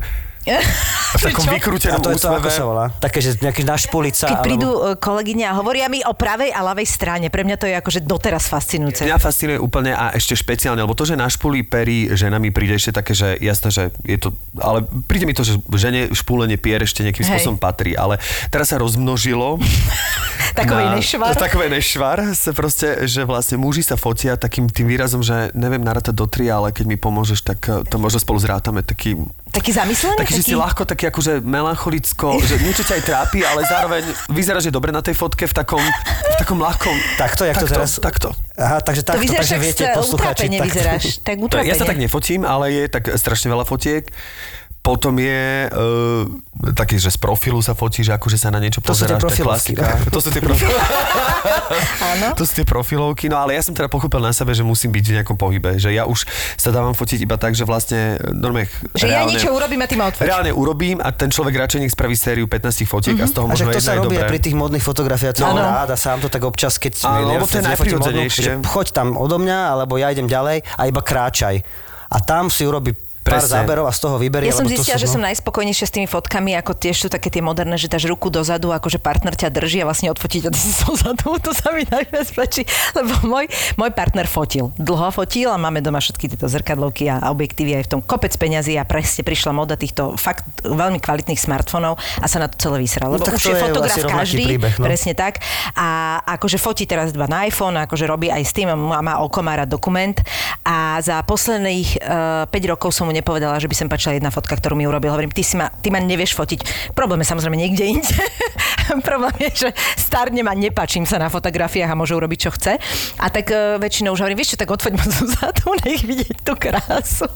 [SPEAKER 2] v takom
[SPEAKER 3] Čo?
[SPEAKER 4] A
[SPEAKER 2] vykrútenom
[SPEAKER 4] to je to, ako
[SPEAKER 2] úsmeve.
[SPEAKER 4] sa volá? Také, že nejaký našpulica.
[SPEAKER 3] Keď
[SPEAKER 4] alebo...
[SPEAKER 3] prídu e, kolegyne a hovoria mi o pravej a ľavej strane, pre mňa to je akože doteraz fascinujúce.
[SPEAKER 2] Mňa fascinuje úplne a ešte špeciálne, lebo to, že na špuli perí žena mi príde ešte také, že jasné, že je to, ale príde mi to, že žene špúlenie pier ešte nejakým
[SPEAKER 3] Hej.
[SPEAKER 2] spôsobom patrí, ale teraz sa rozmnožilo.
[SPEAKER 3] Takový
[SPEAKER 2] na-
[SPEAKER 3] nešvar.
[SPEAKER 2] Takový nešvar, sa proste, že vlastne muži sa fotia takým tým výrazom, že neviem narátať do tri, ale keď mi pomôžeš, tak eh, to možno spolu zrátame taký
[SPEAKER 3] Taký zamyslený?
[SPEAKER 2] Taký, že si ľahko, taký akože melancholicko, že niečo ťa aj trápi, ale zároveň vyzerá, že dobre na tej fotke v takom, v takom ľahkom...
[SPEAKER 4] Takto, jak to
[SPEAKER 2] takto,
[SPEAKER 4] teraz?
[SPEAKER 2] Takto.
[SPEAKER 4] Aha, takže
[SPEAKER 3] To
[SPEAKER 4] takto,
[SPEAKER 3] vyzeráš,
[SPEAKER 4] takže
[SPEAKER 3] tak
[SPEAKER 4] viete, poslucháči.
[SPEAKER 3] utrápene
[SPEAKER 4] takto.
[SPEAKER 3] vyzeráš. Tak
[SPEAKER 2] To,
[SPEAKER 3] utrápene.
[SPEAKER 2] ja sa tak nefotím, ale je tak strašne veľa fotiek. Potom je uh, taký, že z profilu sa fotíš, akože sa na niečo
[SPEAKER 4] To sú tie
[SPEAKER 2] pozeráš.
[SPEAKER 4] profilovky, no.
[SPEAKER 2] To sú tie profilovky. To sú tie profilovky, no ale ja som teda pochopil na sebe, že musím byť v nejakom pohybe, že ja už sa dávam fotiť iba tak, že vlastne normálne
[SPEAKER 3] Že ja
[SPEAKER 2] reálne,
[SPEAKER 3] niečo urobím a ty ma odfotíš.
[SPEAKER 2] Reálne urobím a ten človek radšej nech spraví sériu 15 fotiek a z toho
[SPEAKER 4] A že
[SPEAKER 2] možno
[SPEAKER 4] to
[SPEAKER 2] jedna
[SPEAKER 4] sa robí pri tých modných fotografiách, to
[SPEAKER 2] No.
[SPEAKER 4] mám rád a sám to tak občas, keď
[SPEAKER 2] Áno, lebo to je najprirodzenejšie.
[SPEAKER 4] choď tam odo mňa, alebo ja idem ďalej a iba kráčaj. A tam si urobí pár
[SPEAKER 2] Presne.
[SPEAKER 4] záberov a z toho vyberie.
[SPEAKER 3] Ja som zistila,
[SPEAKER 4] sú,
[SPEAKER 3] že
[SPEAKER 4] no.
[SPEAKER 3] som najspokojnejšia s tými fotkami, ako tiež sú také tie moderné, že dáš ruku dozadu, akože partner ťa drží a vlastne odfotíť a ty si dozadu. To sa mi najviac páči, lebo môj, môj partner fotil. Dlho fotil a máme doma všetky tieto zrkadlovky a objektívy aj v tom kopec peňazí a presne prišla moda týchto fakt veľmi kvalitných smartfónov a sa na to celé vysral.
[SPEAKER 4] No
[SPEAKER 3] Lebo
[SPEAKER 4] tak
[SPEAKER 3] už
[SPEAKER 4] to
[SPEAKER 3] je
[SPEAKER 4] je
[SPEAKER 3] fotograf každý,
[SPEAKER 4] príbeh, no.
[SPEAKER 3] presne tak. A akože fotí teraz iba na iPhone, akože robí aj s tým, má, má okomára dokument a za posledných uh, 5 rokov som mu nepovedala, že by som páčila jedna fotka, ktorú mi urobil. Hovorím, ty, si ma, ty ma nevieš fotiť. Problém je samozrejme niekde inde. Problém je, že starnem a nepačím sa na fotografiách a môže urobiť, čo chce. A tak uh, väčšinou už hovorím, vieš čo, tak odfoď ma zo zadu, nech vidieť tú krásu.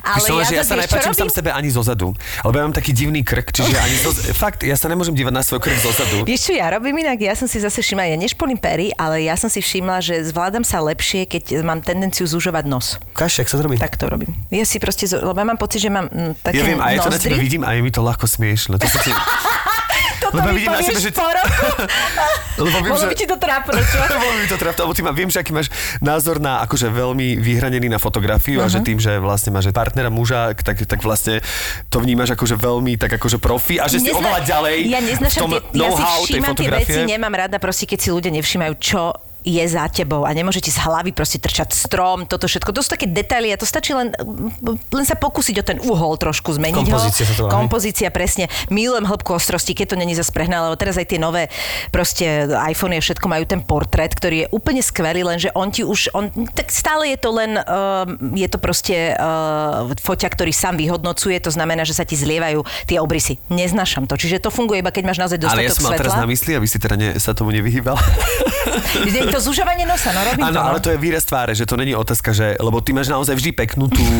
[SPEAKER 3] Ale
[SPEAKER 2] Víš čo,
[SPEAKER 3] ja,
[SPEAKER 2] že ja sa nepáčim sám sebe ani zo zadu. Lebo ja mám taký divný krk, čiže ani zo, fakt, ja sa nemôžem dívať na svoj krk zo zadu.
[SPEAKER 3] Vieš čo ja robím inak? Ja som si zase všimla, ja nešpolim pery, ale ja som si všimla, že zvládam sa lepšie, keď mám tendenciu zužovať nos.
[SPEAKER 4] Kašek sa to robí.
[SPEAKER 3] Tak to robím. Ja si proste, zo- lebo ja mám pocit, že mám mm, také
[SPEAKER 2] Ja viem, a ja to na tebe vidím a je mi to ľahko smiešne. To.
[SPEAKER 3] Toto
[SPEAKER 2] Lebo
[SPEAKER 3] mi povieš
[SPEAKER 2] sebe, že-
[SPEAKER 3] po roku.
[SPEAKER 2] Lebo viem,
[SPEAKER 3] Bolo
[SPEAKER 2] že...
[SPEAKER 3] by ti to trápne, čo?
[SPEAKER 2] Bolo mi to trápne, lebo ty ma, viem, že aký máš názor na akože veľmi vyhranený na fotografiu uh-huh. a že tým, že vlastne máš partnera muža, tak, tak vlastne to vnímaš akože veľmi tak akože profi a že si
[SPEAKER 3] Nezna-
[SPEAKER 2] oveľa ďalej
[SPEAKER 3] Ja
[SPEAKER 2] v
[SPEAKER 3] neznášam
[SPEAKER 2] tom
[SPEAKER 3] tie, ja si všímam tie veci, nemám rada proste, keď si ľudia nevšímajú, čo je za tebou a nemôže ti z hlavy proste trčať strom, toto všetko. To sú také detaily a to stačí len, len sa pokúsiť o ten uhol trošku zmeniť
[SPEAKER 4] Kompozícia sa to
[SPEAKER 3] ho. Kompozícia, presne. Milujem hĺbku ostrosti, keď to není zase prehnané, lebo teraz aj tie nové proste iPhone a všetko majú ten portrét, ktorý je úplne skvelý, lenže on ti už, on, tak stále je to len, uh, je to proste uh, foťa, ktorý sám vyhodnocuje, to znamená, že sa ti zlievajú tie obrysy. Neznášam to. Čiže to funguje iba keď máš naozaj
[SPEAKER 2] Ale ja
[SPEAKER 3] dostatok
[SPEAKER 2] som mal teraz
[SPEAKER 3] svetla.
[SPEAKER 2] na mysli, aby si teda ne, sa tomu nevyhýbal.
[SPEAKER 3] To zužovanie nosa, no robím
[SPEAKER 2] Áno,
[SPEAKER 3] to. no.
[SPEAKER 2] ale to je výraz tváre, že to není otázka, že, lebo ty máš naozaj vždy peknú tú...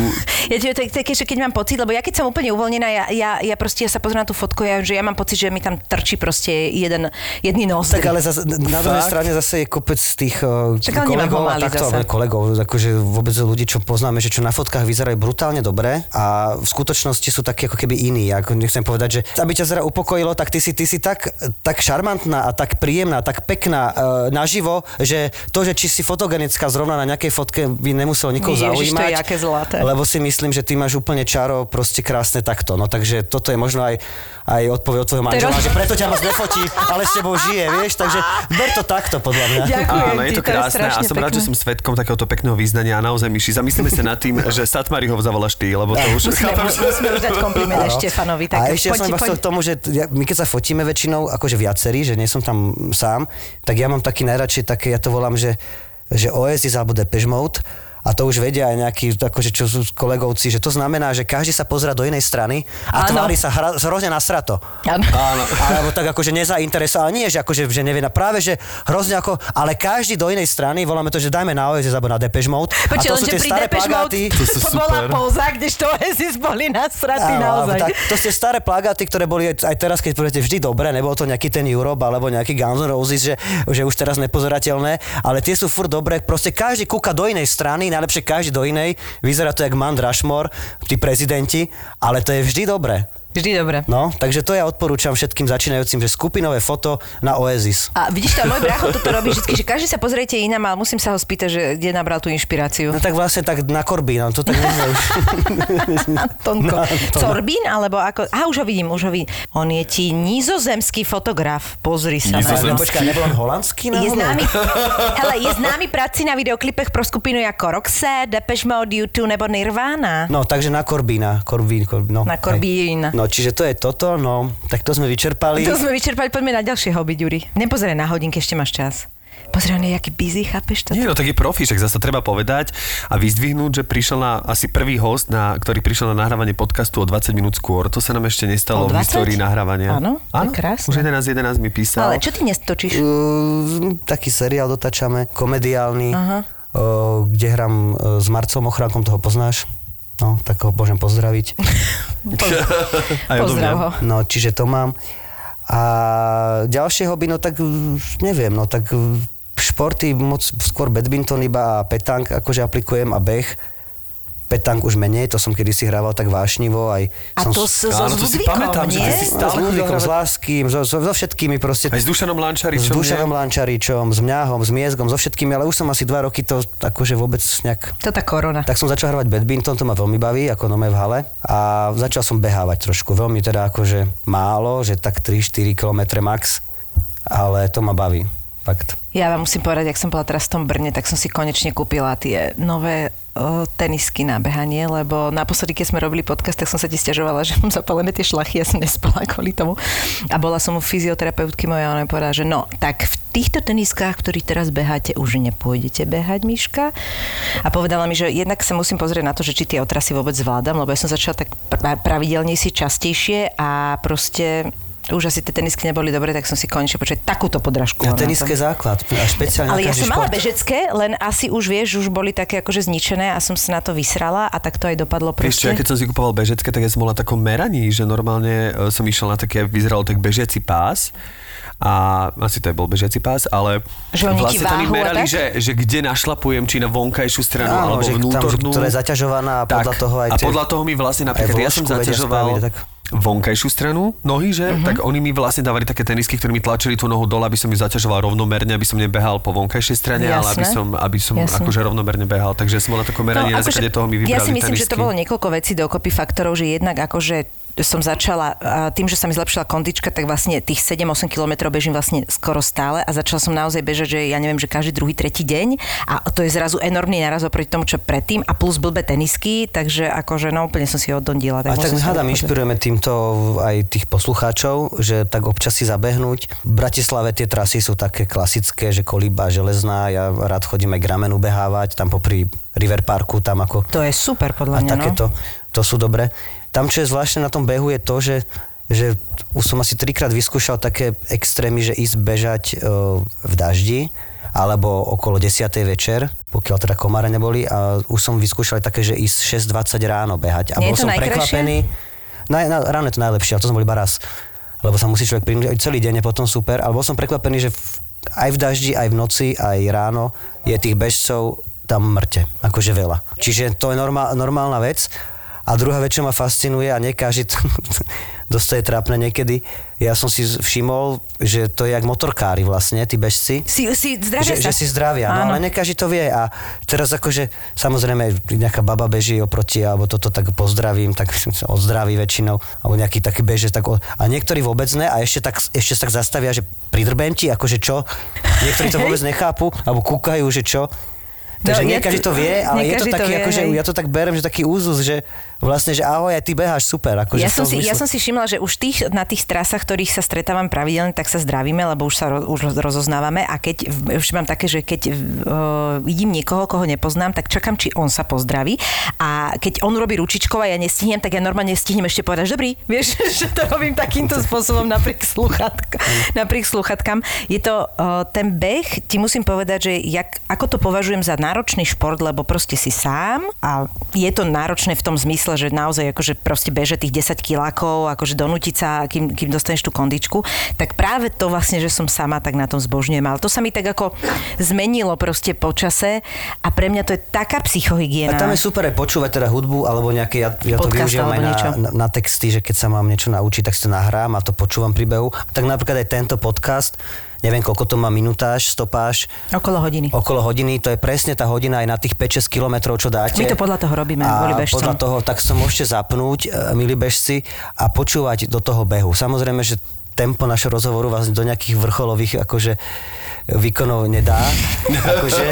[SPEAKER 3] Ja to je také, že keď mám pocit, lebo ja keď som úplne uvoľnená, ja, ja, ja proste ja sa pozriem na tú fotku, ja, že ja mám pocit, že mi tam trčí proste jeden, jedný nos.
[SPEAKER 4] Tak ale zase, na druhej strane zase je kopec tých uh, kolegov a takto,
[SPEAKER 3] zase.
[SPEAKER 4] kolegov, akože vôbec ľudí, čo poznáme, že čo na fotkách vyzerajú brutálne dobre a v skutočnosti sú takí ako keby iní. Ako nechcem povedať, že aby ťa zra upokojilo, tak ty si, ty si tak, tak šarmantná a tak príjemná, tak pekná uh, naživo, že to, že či si fotogenická zrovna na nejakej fotke by nemuselo nikoho
[SPEAKER 3] Ježiš, to je
[SPEAKER 4] zaujímať.
[SPEAKER 3] aké zlaté.
[SPEAKER 4] Lebo si myslím, že ty máš úplne čaro, proste krásne takto. No takže toto je možno aj, aj odpoveď od tvojho manžela,
[SPEAKER 3] Teraz-
[SPEAKER 4] že preto ťa moc nefotí, ale s tebou žije, vieš, takže ber to takto podľa mňa.
[SPEAKER 3] Ďakujem
[SPEAKER 2] Áno, je to krásne a som rád, že
[SPEAKER 3] pekné.
[SPEAKER 2] som svetkom takéhoto pekného význania a naozaj myši. Zamyslíme sa nad tým, že Satmari ho zavoláš ty, lebo to už...
[SPEAKER 3] Musíme,
[SPEAKER 2] chápem, že-
[SPEAKER 3] musíme už dať kompliment. Štefanovi. Tak
[SPEAKER 4] a ešte ja som
[SPEAKER 3] poď, poď.
[SPEAKER 4] k tomu, že my keď sa fotíme väčšinou, akože viacerí, že nie som tam sám, tak ja mám taký najradšej také, ja to volám, že, že Oasis alebo Depeche Mode, a to už vedia aj nejakí, akože čo sú kolegovci, že to znamená, že každý sa pozera do inej strany a
[SPEAKER 3] Áno.
[SPEAKER 4] tvári sa hra, hrozne nasrato.
[SPEAKER 3] Áno.
[SPEAKER 2] Áno.
[SPEAKER 4] Alebo tak akože nezainteresovaný, nie, že akože že nevie, na- práve že hrozne ako, ale každý do inej strany, voláme to, že dajme na Oasis alebo na Depeche Mode. a
[SPEAKER 3] Počkaj,
[SPEAKER 4] to sú tie staré plagáty.
[SPEAKER 2] To
[SPEAKER 3] to bola pouza, kdežto Oasis boli nasratí naozaj.
[SPEAKER 4] Tak, to sú staré plagáty, ktoré boli aj teraz, keď poviete vždy dobre, nebol to nejaký ten Europe alebo nejaký Guns N' Roses, že, že už teraz nepozerateľné, ale tie sú furt dobré. Proste každý kúka do inej strany, najlepšie každý do inej. Vyzerá to jak Mount Rushmore, tí prezidenti, ale to je vždy dobré.
[SPEAKER 3] Vždy dobre.
[SPEAKER 4] No, takže to ja odporúčam všetkým začínajúcim, že skupinové foto na Oasis.
[SPEAKER 3] A vidíš to, môj brácho toto robí vždy, že každý sa pozriete inám, ale musím sa ho spýtať, že kde nabral tú inšpiráciu.
[SPEAKER 4] No tak vlastne tak na Korbín, no to tak nezná už.
[SPEAKER 3] Antonko.
[SPEAKER 4] Na.
[SPEAKER 3] Corbín, alebo ako... A už ho vidím, už ho vidím. On je ti nizozemský fotograf. Pozri sa na.
[SPEAKER 4] Počkaj, nebol on holandský
[SPEAKER 3] Je známy, hele, je známy práci na videoklipech pro skupinu jako Roxette, Depeche Mode, U2 nebo Nirvana.
[SPEAKER 4] No, takže na Korbína. Korbín, Korbín, no.
[SPEAKER 3] Na Korbín.
[SPEAKER 4] Hej. No, čiže to je toto, no. Tak to sme vyčerpali.
[SPEAKER 3] To sme vyčerpali, poďme na ďalšie hobby, Ďuri. Nepozeraj na hodinky, ešte máš čas. Pozri, on je jaký busy, chápeš to?
[SPEAKER 2] Nie, no tak je profi, však zase treba povedať a vyzdvihnúť, že prišiel na asi prvý host, na, ktorý prišiel na nahrávanie podcastu o 20 minút skôr. To sa nám ešte nestalo
[SPEAKER 3] O
[SPEAKER 2] v
[SPEAKER 3] 20?
[SPEAKER 2] histórii nahrávania.
[SPEAKER 3] Áno, to je krásne.
[SPEAKER 2] Už 11.11 mi písal.
[SPEAKER 3] Ale čo ty nestočíš?
[SPEAKER 4] Uh, taký seriál dotačame, komediálny, uh, kde hrám uh, s Marcom Ochránkom, toho poznáš? No, tak ho môžem pozdraviť.
[SPEAKER 3] Pozdrav ho.
[SPEAKER 4] No, čiže to mám. A ďalšie hobby, no tak mm, neviem, no tak mm, športy moc skôr badminton iba a petank akože aplikujem a beh. Petank už menej, to som kedysi hrával tak vášnivo. Aj
[SPEAKER 3] A
[SPEAKER 4] som
[SPEAKER 3] to
[SPEAKER 4] s-
[SPEAKER 3] s, so
[SPEAKER 2] Áno,
[SPEAKER 3] Ludvíkom,
[SPEAKER 2] pamätám, že
[SPEAKER 3] nie?
[SPEAKER 2] ty si
[SPEAKER 4] s
[SPEAKER 2] stále chodil
[SPEAKER 4] Ludvíkom, s
[SPEAKER 2] hravať-
[SPEAKER 4] Láským, so, so, so všetkými proste.
[SPEAKER 2] Aj s Dušanom
[SPEAKER 4] s
[SPEAKER 2] Lančaričom,
[SPEAKER 4] Dušanom
[SPEAKER 2] nie?
[SPEAKER 4] Lančaričom, s Mňahom, s Miezgom, so všetkými, ale už som asi dva roky to akože vôbec nejak...
[SPEAKER 3] To tá korona.
[SPEAKER 4] Tak som začal hrávať badminton, to ma veľmi baví, ako nome v hale. A začal som behávať trošku, veľmi teda akože málo, že tak 3-4 km max, ale to ma baví, fakt.
[SPEAKER 3] Ja vám musím povedať, ak som bola teraz v tom Brne, tak som si konečne kúpila tie nové tenisky na behanie, lebo naposledy, keď sme robili podcast, tak som sa ti stiažovala, že mám zapálené tie šlachy, ja som nespala kvôli tomu. A bola som u fyzioterapeutky moja ona mi povedala, že no, tak v týchto teniskách, ktorých teraz beháte, už nepôjdete behať, Miška. A povedala mi, že jednak sa musím pozrieť na to, že či tie otrasy vôbec zvládam, lebo ja som začala tak pra- pravidelnejšie, častejšie a proste už asi tie tenisky neboli dobre, tak som si konečne počuť takúto podrážku.
[SPEAKER 4] A
[SPEAKER 3] mám na to.
[SPEAKER 4] teniske základ, a špeciálne
[SPEAKER 3] Ale ja som mala bežecké, len asi už vieš, už boli také akože zničené a som sa na to vysrala a tak to aj dopadlo
[SPEAKER 2] Vieš čo, ja
[SPEAKER 3] proste.
[SPEAKER 2] keď som si kupoval bežecké, tak ja som bol na takom meraní, že normálne e, som išiel na také, vyzeral tak bežiaci pás a asi to aj bol bežiaci pás, ale
[SPEAKER 3] Že
[SPEAKER 2] vlastne tam mi merali,
[SPEAKER 3] tak?
[SPEAKER 2] že, že kde našlapujem, či na vonkajšiu stranu,
[SPEAKER 4] Áno,
[SPEAKER 2] alebo
[SPEAKER 4] že tam, že
[SPEAKER 2] vnútornú.
[SPEAKER 4] ktorá je zaťažovaná a podľa toho aj
[SPEAKER 2] A podľa toho mi vlastne napríklad, ja som zaťažoval
[SPEAKER 4] spraviť, tak.
[SPEAKER 2] Vonkajšiu stranu nohy, že?
[SPEAKER 3] Mhm.
[SPEAKER 2] Tak oni mi vlastne dávali také tenisky, ktoré mi tlačili tú nohu dole, aby som ju zaťažoval rovnomerne, aby som nebehal po vonkajšej strane, ale aby som, aby som akože rovnomerne behal. Takže som bol na takom no, na základe toho mi vybrali
[SPEAKER 3] ja si myslím, že to
[SPEAKER 2] tenisky.
[SPEAKER 3] bolo niekoľko vecí dokopy faktorov, že jednak akože som začala, a tým, že sa mi zlepšila kondička, tak vlastne tých 7-8 kilometrov bežím vlastne skoro stále a začala som naozaj bežať, že ja neviem, že každý druhý, tretí deň a to je zrazu enormný naraz oproti tomu, čo predtým a plus blbé tenisky, takže akože no úplne som si oddondila.
[SPEAKER 4] A tak
[SPEAKER 3] musím sa
[SPEAKER 4] hádam, inšpirujeme týmto aj tých poslucháčov, že tak občas si zabehnúť. V Bratislave tie trasy sú také klasické, že kolíba železná, ja rád chodím aj k ramenu behávať, tam popri River Parku, tam ako...
[SPEAKER 3] To je super podľa
[SPEAKER 4] A
[SPEAKER 3] mňa, no.
[SPEAKER 4] takéto, to sú dobré. Tam, čo je zvláštne na tom behu, je to, že že už som asi trikrát vyskúšal také extrémy, že ísť bežať e, v daždi, alebo okolo 10. večer, pokiaľ teda komáre neboli a už som vyskúšal také, že ísť 6.20 ráno behať. A
[SPEAKER 3] Nie
[SPEAKER 4] bol som
[SPEAKER 3] najkrajšie?
[SPEAKER 4] prekvapený. Na, na, ráno je to najlepšie, ale to som bol iba raz. Lebo sa musí človek prinútiť, celý deň je potom super, ale bol som prekvapený, že v, aj v daždi, aj v noci, aj ráno je tých bežcov tam mŕte, akože veľa. Čiže to je normál, normálna vec. A druhá vec, čo ma fascinuje a nekáži to, dosť je trápne niekedy, ja som si všimol, že to je jak motorkári vlastne, tí bežci.
[SPEAKER 3] Si, si zdravia
[SPEAKER 4] Že,
[SPEAKER 3] sa.
[SPEAKER 4] že si zdravia, no
[SPEAKER 3] Áno.
[SPEAKER 4] ale ne každý to vie a teraz akože samozrejme nejaká baba beží oproti alebo toto tak pozdravím, tak sa odzdraví väčšinou alebo nejaký taký beže, tak o, a niektorí vôbec ne a ešte tak, ešte sa tak zastavia, že pridrbem ti, akože čo, niektorí to vôbec nechápu alebo kúkajú, že čo. Takže
[SPEAKER 3] No,
[SPEAKER 4] no, nie každý
[SPEAKER 3] to-
[SPEAKER 4] vie, ale
[SPEAKER 3] nie
[SPEAKER 4] je to
[SPEAKER 3] každý to
[SPEAKER 4] taký,
[SPEAKER 3] vie,
[SPEAKER 4] akože,
[SPEAKER 3] hej.
[SPEAKER 4] ja to tak berem, že taký úzus, že vlastne, že ahoj, aj ty beháš super. Akože
[SPEAKER 3] Ja som, si, ja som si všimla, že už tých, na tých trasách, ktorých sa stretávam pravidelne, tak sa zdravíme, lebo už sa ro, už rozoznávame a keď, už mám také, že keď uh, vidím niekoho, koho nepoznám, tak čakám, či on sa pozdraví a keď on robí ručičkou a ja nestihnem, tak ja normálne stihnem ešte povedať, že dobrý, vieš, že to robím takýmto spôsobom napriek, sluchatka, napriek sluchatkám. Je to uh, ten beh, ti musím povedať, že jak, ako to považujem za náročný šport, lebo proste si sám a je to náročné v tom zmysle, že naozaj akože proste beže tých 10 kilákov, akože donútiť sa, kým, kým dostaneš tú kondičku, tak práve to vlastne, že som sama, tak na tom zbožňujem. Ale to sa mi tak ako zmenilo proste po čase a pre mňa to je taká psychohygiena.
[SPEAKER 4] A tam je super aj počúvať teda hudbu, alebo nejaké, ja, ja to
[SPEAKER 3] Podcast
[SPEAKER 4] využívam aj na, na, na texty, že keď sa mám niečo naučiť, tak si to nahrám a to počúvam pri behu. Tak napríklad aj tento podcast, neviem koľko to má minutáž, stopáž,
[SPEAKER 3] Okolo hodiny.
[SPEAKER 4] okolo hodiny, to je presne tá hodina aj na tých 5-6 kilometrov, čo dáte.
[SPEAKER 3] My to podľa toho robíme,
[SPEAKER 4] a
[SPEAKER 3] kvôli bežcom.
[SPEAKER 4] podľa toho, tak to môžete zapnúť, e, milí bežci, a počúvať do toho behu. Samozrejme, že tempo našho rozhovoru vás do nejakých vrcholových akože výkonov nedá. akože,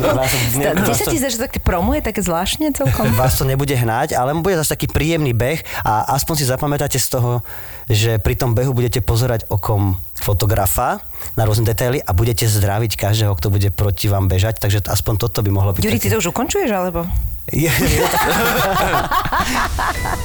[SPEAKER 4] vás, ne,
[SPEAKER 3] Kde
[SPEAKER 4] vás
[SPEAKER 3] sa
[SPEAKER 4] to-
[SPEAKER 3] ti zdá, že také promo je také zvláštne celkom?
[SPEAKER 4] vás to nebude hnať, ale bude zase taký príjemný beh a aspoň si zapamätáte z toho, že pri tom behu budete pozerať okom fotografa na rôzne detaily a budete zdraviť každého, kto bude proti vám bežať, takže aspoň toto by mohlo byť.
[SPEAKER 3] Juri, ty to už ukončuješ, alebo?
[SPEAKER 4] Je, je, tak...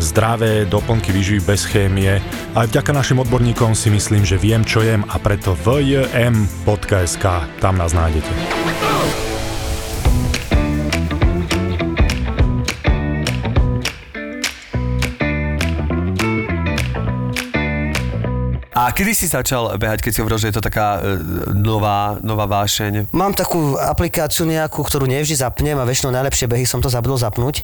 [SPEAKER 7] zdravé doplnky výživy bez chémie. Aj vďaka našim odborníkom si myslím, že viem, čo jem a preto vjm.sk, tam nás nájdete.
[SPEAKER 2] A kedy si začal behať, keď si hovoril, že je to taká e, nová, nová vášeň?
[SPEAKER 4] Mám takú aplikáciu nejakú, ktorú nevždy zapnem a väčšinou najlepšie behy som to zabudol zapnúť,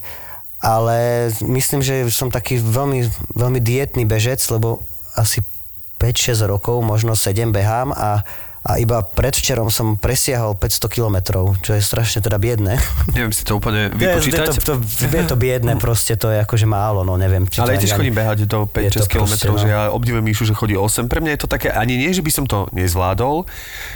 [SPEAKER 4] ale myslím, že som taký veľmi, veľmi dietný bežec, lebo asi 5-6 rokov, možno 7 behám a a iba predvčerom som presiahol 500 kilometrov, čo je strašne teda biedné.
[SPEAKER 2] Neviem si to úplne
[SPEAKER 4] Je,
[SPEAKER 2] vypočítať.
[SPEAKER 4] to, to, je to biedné, proste to je akože málo, no neviem. Či
[SPEAKER 2] Ale
[SPEAKER 4] to
[SPEAKER 2] tiež chodím behať do
[SPEAKER 4] Je to
[SPEAKER 2] 5-6 kilometrov,
[SPEAKER 4] proste,
[SPEAKER 2] že
[SPEAKER 4] no.
[SPEAKER 2] ja obdivujem Míšu, že chodí 8. Pre mňa je to také, ani nie, že by som to nezvládol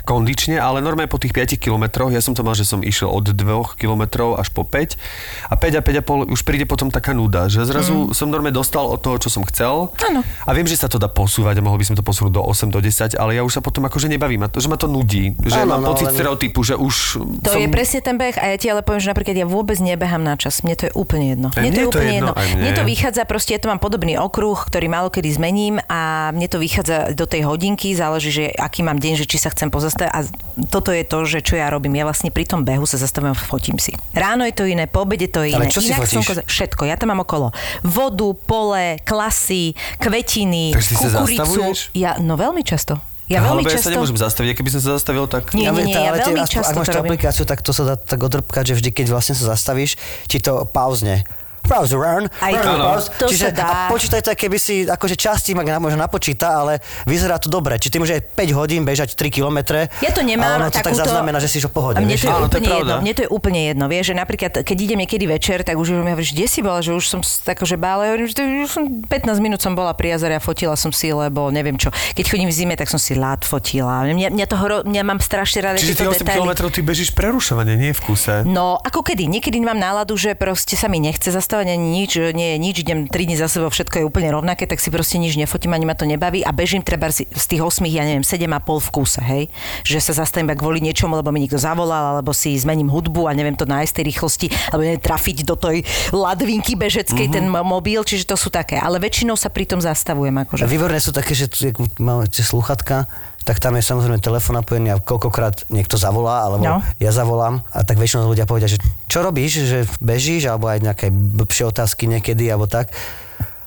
[SPEAKER 2] kondične, ale normálne po tých 5 kilometroch, ja som to mal, že som išiel od 2 kilometrov až po 5 a 5 a 5 a pol už príde potom taká nuda, že zrazu som normálne dostal od toho, čo som chcel.
[SPEAKER 3] Áno.
[SPEAKER 2] A viem, že sa to dá posúvať a mohol by som to posunúť do 8, do 10, ale ja už sa potom akože nebavím, a to, že ma to nudí, že
[SPEAKER 4] Áno,
[SPEAKER 2] mám
[SPEAKER 4] no,
[SPEAKER 2] pocit
[SPEAKER 4] ale-
[SPEAKER 2] stereotypu, že už
[SPEAKER 3] To
[SPEAKER 2] som...
[SPEAKER 3] je presne ten beh a ja ti ale poviem, že napríklad ja vôbec nebehám na čas. Mne to je úplne jedno. Mne to je
[SPEAKER 2] to
[SPEAKER 3] úplne
[SPEAKER 2] jedno,
[SPEAKER 3] jedno.
[SPEAKER 2] mne.
[SPEAKER 3] Mne to vychádza, proste ja to mám podobný okruh, ktorý málo kedy zmením a mne to vychádza do tej hodinky, záleží, že aký mám deň, že či sa chcem pozastaviť a toto je to, že čo ja robím. Ja vlastne pri tom behu sa zastavujem, fotím si. Ráno je to iné, po obede to je
[SPEAKER 4] Ale
[SPEAKER 3] iné.
[SPEAKER 4] čo si
[SPEAKER 3] Inak
[SPEAKER 4] fotíš?
[SPEAKER 3] slnko- všetko. Ja tam mám okolo vodu, pole, klasy, kvetiny, kukuricu. Ja, no veľmi často. Ja veľmi
[SPEAKER 2] ale ja
[SPEAKER 3] často...
[SPEAKER 2] sa nemôžem zastaviť, keby som sa zastavil, tak...
[SPEAKER 3] Nie, nie, nie, ja veľmi
[SPEAKER 4] aspoň-
[SPEAKER 3] často
[SPEAKER 4] Ak máš
[SPEAKER 3] to
[SPEAKER 4] tú aplikáciu, tak to sa dá tak odrbkať, že vždy, keď vlastne sa zastavíš, ti to pauzne. Pause run,
[SPEAKER 3] Aj
[SPEAKER 4] run,
[SPEAKER 3] to- to
[SPEAKER 4] Čiže
[SPEAKER 3] sa dá.
[SPEAKER 4] A počítaj to, keby si akože časti ma možno napočíta, ale vyzerá to dobre. Či ty môže aj 5 hodín bežať 3 km.
[SPEAKER 3] Ja to nemám.
[SPEAKER 4] A ono to tak
[SPEAKER 3] takúto-
[SPEAKER 4] zaznamená, že si v pohode.
[SPEAKER 3] Mne to, je
[SPEAKER 2] Áno, to je
[SPEAKER 3] úplne jedno. Mne to je úplne jedno. Vieš, že napríklad, keď idem niekedy večer, tak už mi hovoríš, kde si bola, že už som s- akože bála. Ja hovorím, že už som 15 minút som bola pri jazere a fotila som si, lebo neviem čo. Keď chodím v zime, tak som si lát fotila. Mňa, mňa to horo, mňa mám strašne rada
[SPEAKER 2] Čiže ty
[SPEAKER 3] tieto
[SPEAKER 2] 8
[SPEAKER 3] detaily.
[SPEAKER 2] km ty bežíš prerušovanie, nie v kuse.
[SPEAKER 3] No, ako kedy? Niekedy mám náladu, že proste sa mi nechce zastavať ani nič, nie je nič, idem 3 dní za sebou, všetko je úplne rovnaké, tak si proste nič nefotím, ani ma to nebaví a bežím treba z tých 8, ja neviem, 7,5 v kúse, hej? Že sa zastavím iba kvôli niečomu, lebo mi niekto zavolal, alebo si zmením hudbu a neviem to nájsť tej rýchlosti, alebo neviem trafiť do tej ladvinky bežeckej
[SPEAKER 2] Mhm.
[SPEAKER 3] ten mo- mobil, čiže to sú také. Ale väčšinou sa pri tom zastavujem. Akože.
[SPEAKER 4] Výborné sú také, že tu, máme tie sluchatka, tak tam je samozrejme telefon napojený a koľkokrát niekto zavolá, alebo
[SPEAKER 3] No.
[SPEAKER 4] ja zavolám a tak väčšinou ľudia povedia, že čo robíš, že bežíš, alebo aj nejaké blbšie otázky niekedy, alebo tak.